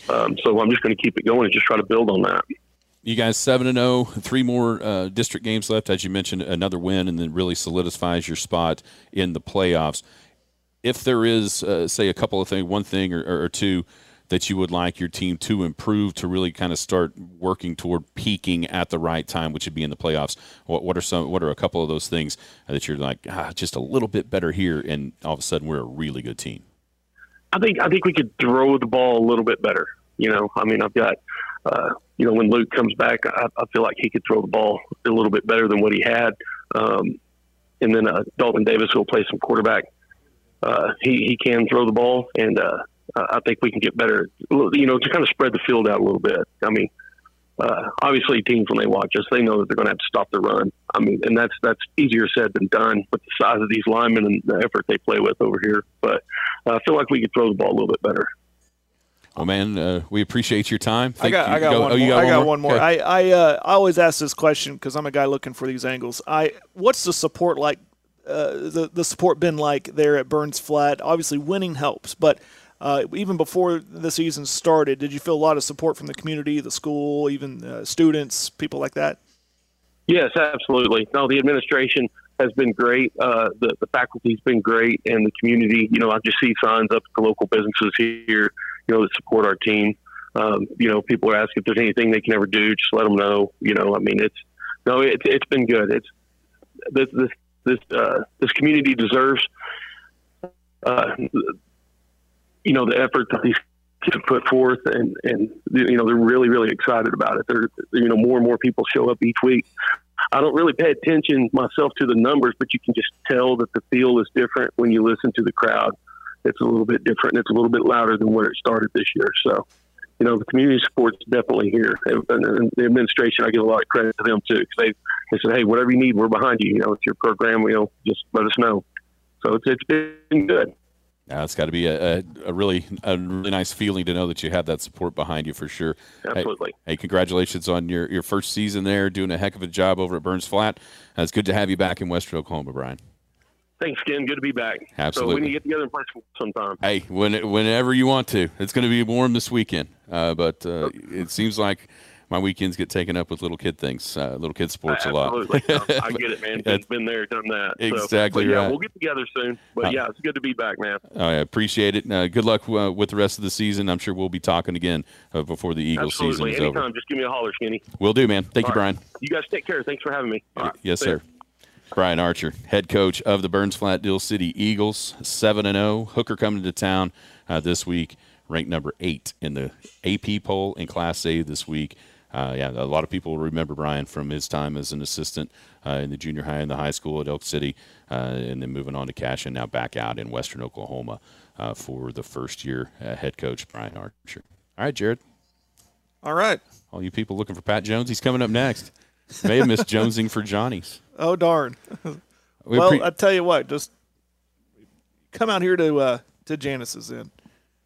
Um, so I'm just going to keep it going and just try to build on that. You guys seven and zero, oh, three more uh, district games left, as you mentioned, another win, and then really solidifies your spot in the playoffs. If there is, uh, say, a couple of things, one thing or, or two that you would like your team to improve to really kind of start working toward peaking at the right time, which would be in the playoffs? What, what are some? What are a couple of those things that you're like, ah, just a little bit better here, and all of a sudden we're a really good team? I think I think we could throw the ball a little bit better. You know, I mean, I've got. Uh, you know, when Luke comes back, I, I, feel like he could throw the ball a little bit better than what he had. Um, and then uh, Dalton Davis will play some quarterback. Uh, he he can throw the ball, and uh, I think we can get better. You know, to kind of spread the field out a little bit. I mean, uh, obviously, teams when they watch us, they know that they're going to have to stop the run. I mean, and that's that's easier said than done with the size of these linemen and the effort they play with over here. But uh, I feel like we could throw the ball a little bit better. Well, man, uh, we appreciate your time. Thank I got, you. I got, go, one, oh, more. Got I got one more. one more. I I, uh, I always ask this question because I'm a guy looking for these angles. I what's the support like? Uh, the the support been like there at Burns Flat? Obviously, winning helps, but uh, even before the season started, did you feel a lot of support from the community, the school, even uh, students, people like that? Yes, absolutely. No, the administration has been great. Uh, the, the faculty's been great, and the community. You know, I just see signs up at the local businesses here. You know, that support our team. Um, you know, people are asking if there's anything they can ever do. Just let them know. You know, I mean, it's no, it, it's been good. It's this this this uh, this community deserves uh, you know the effort that these kids put forth, and and you know they're really really excited about it. They're you know more and more people show up each week. I don't really pay attention myself to the numbers, but you can just tell that the feel is different when you listen to the crowd. It's a little bit different. It's a little bit louder than where it started this year. So, you know, the community support's definitely here. And, and the administration, I give a lot of credit to them too, because they they said, hey, whatever you need, we're behind you. You know, it's your program. You know, just let us know. So it's it's been good. Uh, it's got to be a, a, a, really a really nice feeling to know that you have that support behind you for sure. Absolutely. Hey, hey, congratulations on your, your first season there, doing a heck of a job over at Burns Flat. Uh, it's good to have you back in Western Oklahoma, Brian. Thanks, Ken. Good to be back. Absolutely. So we need to get together and play sometime. Hey, when, whenever you want to. It's going to be warm this weekend, uh, but uh, it seems like my weekends get taken up with little kid things, uh, little kid sports Absolutely. a lot. I get it, man. It's been there, done that. Exactly so, yeah, right. we'll get together soon. But Uh, yeah, it's good to be back, man. I appreciate it. Uh, good luck uh, with the rest of the season. I'm sure we'll be talking again uh, before the Eagles Absolutely. season is Anytime, over. just give me a holler, Skinny. Will do, man. Thank All you, right. Brian. You guys take care. Thanks for having me. All right. Yes, See sir. Brian Archer, head coach of the Burns Flat Dill City Eagles, seven and zero. Hooker coming to town uh, this week, ranked number eight in the AP poll in Class A this week. Uh, yeah, a lot of people will remember Brian from his time as an assistant uh, in the junior high and the high school at Elk City, uh, and then moving on to Cash and now back out in Western Oklahoma uh, for the first year uh, head coach Brian Archer. All right, Jared. All right. All you people looking for Pat Jones, he's coming up next. May have missed jonesing for Johnny's. Oh darn. We well, appre- I tell you what, just come out here to uh, to Janice's in.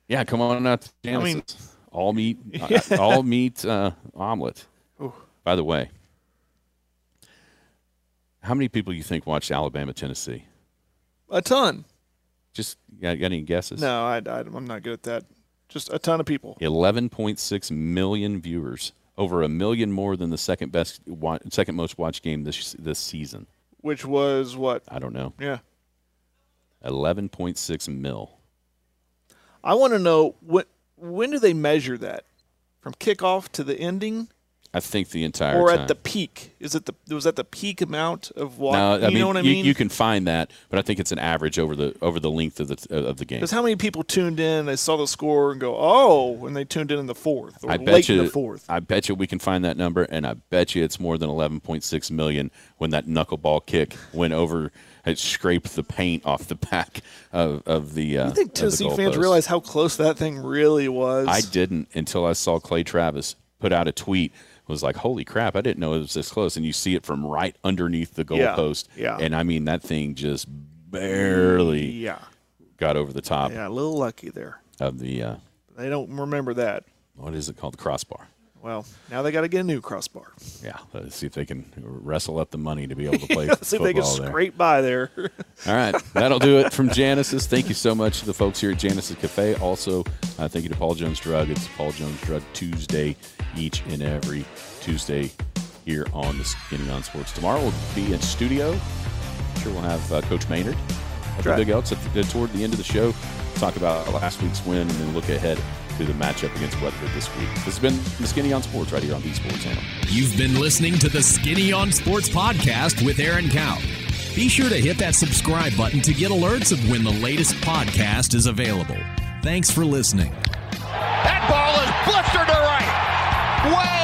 Yeah, come on out to I mean- all meat, uh, Yeah. all meat uh, omelet. Ooh. By the way, how many people you think watched Alabama Tennessee? A ton. Just got, got any guesses? No, I, I, I'm not good at that. Just a ton of people. Eleven point six million viewers, over a million more than the second best, wa- second most watched game this this season. Which was what? I don't know. Yeah. Eleven point six mil. I want to know when when do they measure that? From kickoff to the ending, I think the entire or time. at the peak? Is it the was that the peak amount of what? no, I you mean, know what I you, mean? you can find that, but I think it's an average over the over the length of the of the game. Because how many people tuned in, they saw the score and go, "Oh," and they tuned in in the fourth or I late bet you. in the fourth. I bet you we can find that number, and I bet you it's more than 11.6 million when that knuckleball kick went over. It scraped the paint off the back of, of the. Uh, You think Tennessee fans realize how close that thing really was? I didn't until I saw Clay Travis put out a tweet. Was like, holy crap! I didn't know it was this close, and you see it from right underneath the Yeah, goalpost. yeah. and I mean that thing just barely Yeah, got over the top yeah, a little lucky there. of the uh, They don't remember that. what is it called, the crossbar. Well, now they got to get a new crossbar. Yeah, let's see if they can wrestle up the money to be able to play let's See if they can there. scrape by there. All right, that'll do it from Janice's. Thank you so much to the folks here at Janice's Cafe. Also, uh, thank you to Paul Jones Drug. It's Paul Jones Drug Tuesday, each and every Tuesday here on the Skinny on Sports. Tomorrow we'll be in studio. I'm sure we'll have uh, Coach Maynard right. Big Elks at the, toward the end of the show. Talk about last week's win and then look ahead to the matchup against Weatherford this week. This has been the Skinny on Sports right here on the Sports Channel. You've been listening to the Skinny on Sports podcast with Aaron Cow. Be sure to hit that subscribe button to get alerts of when the latest podcast is available. Thanks for listening. That ball is blistered to right. Way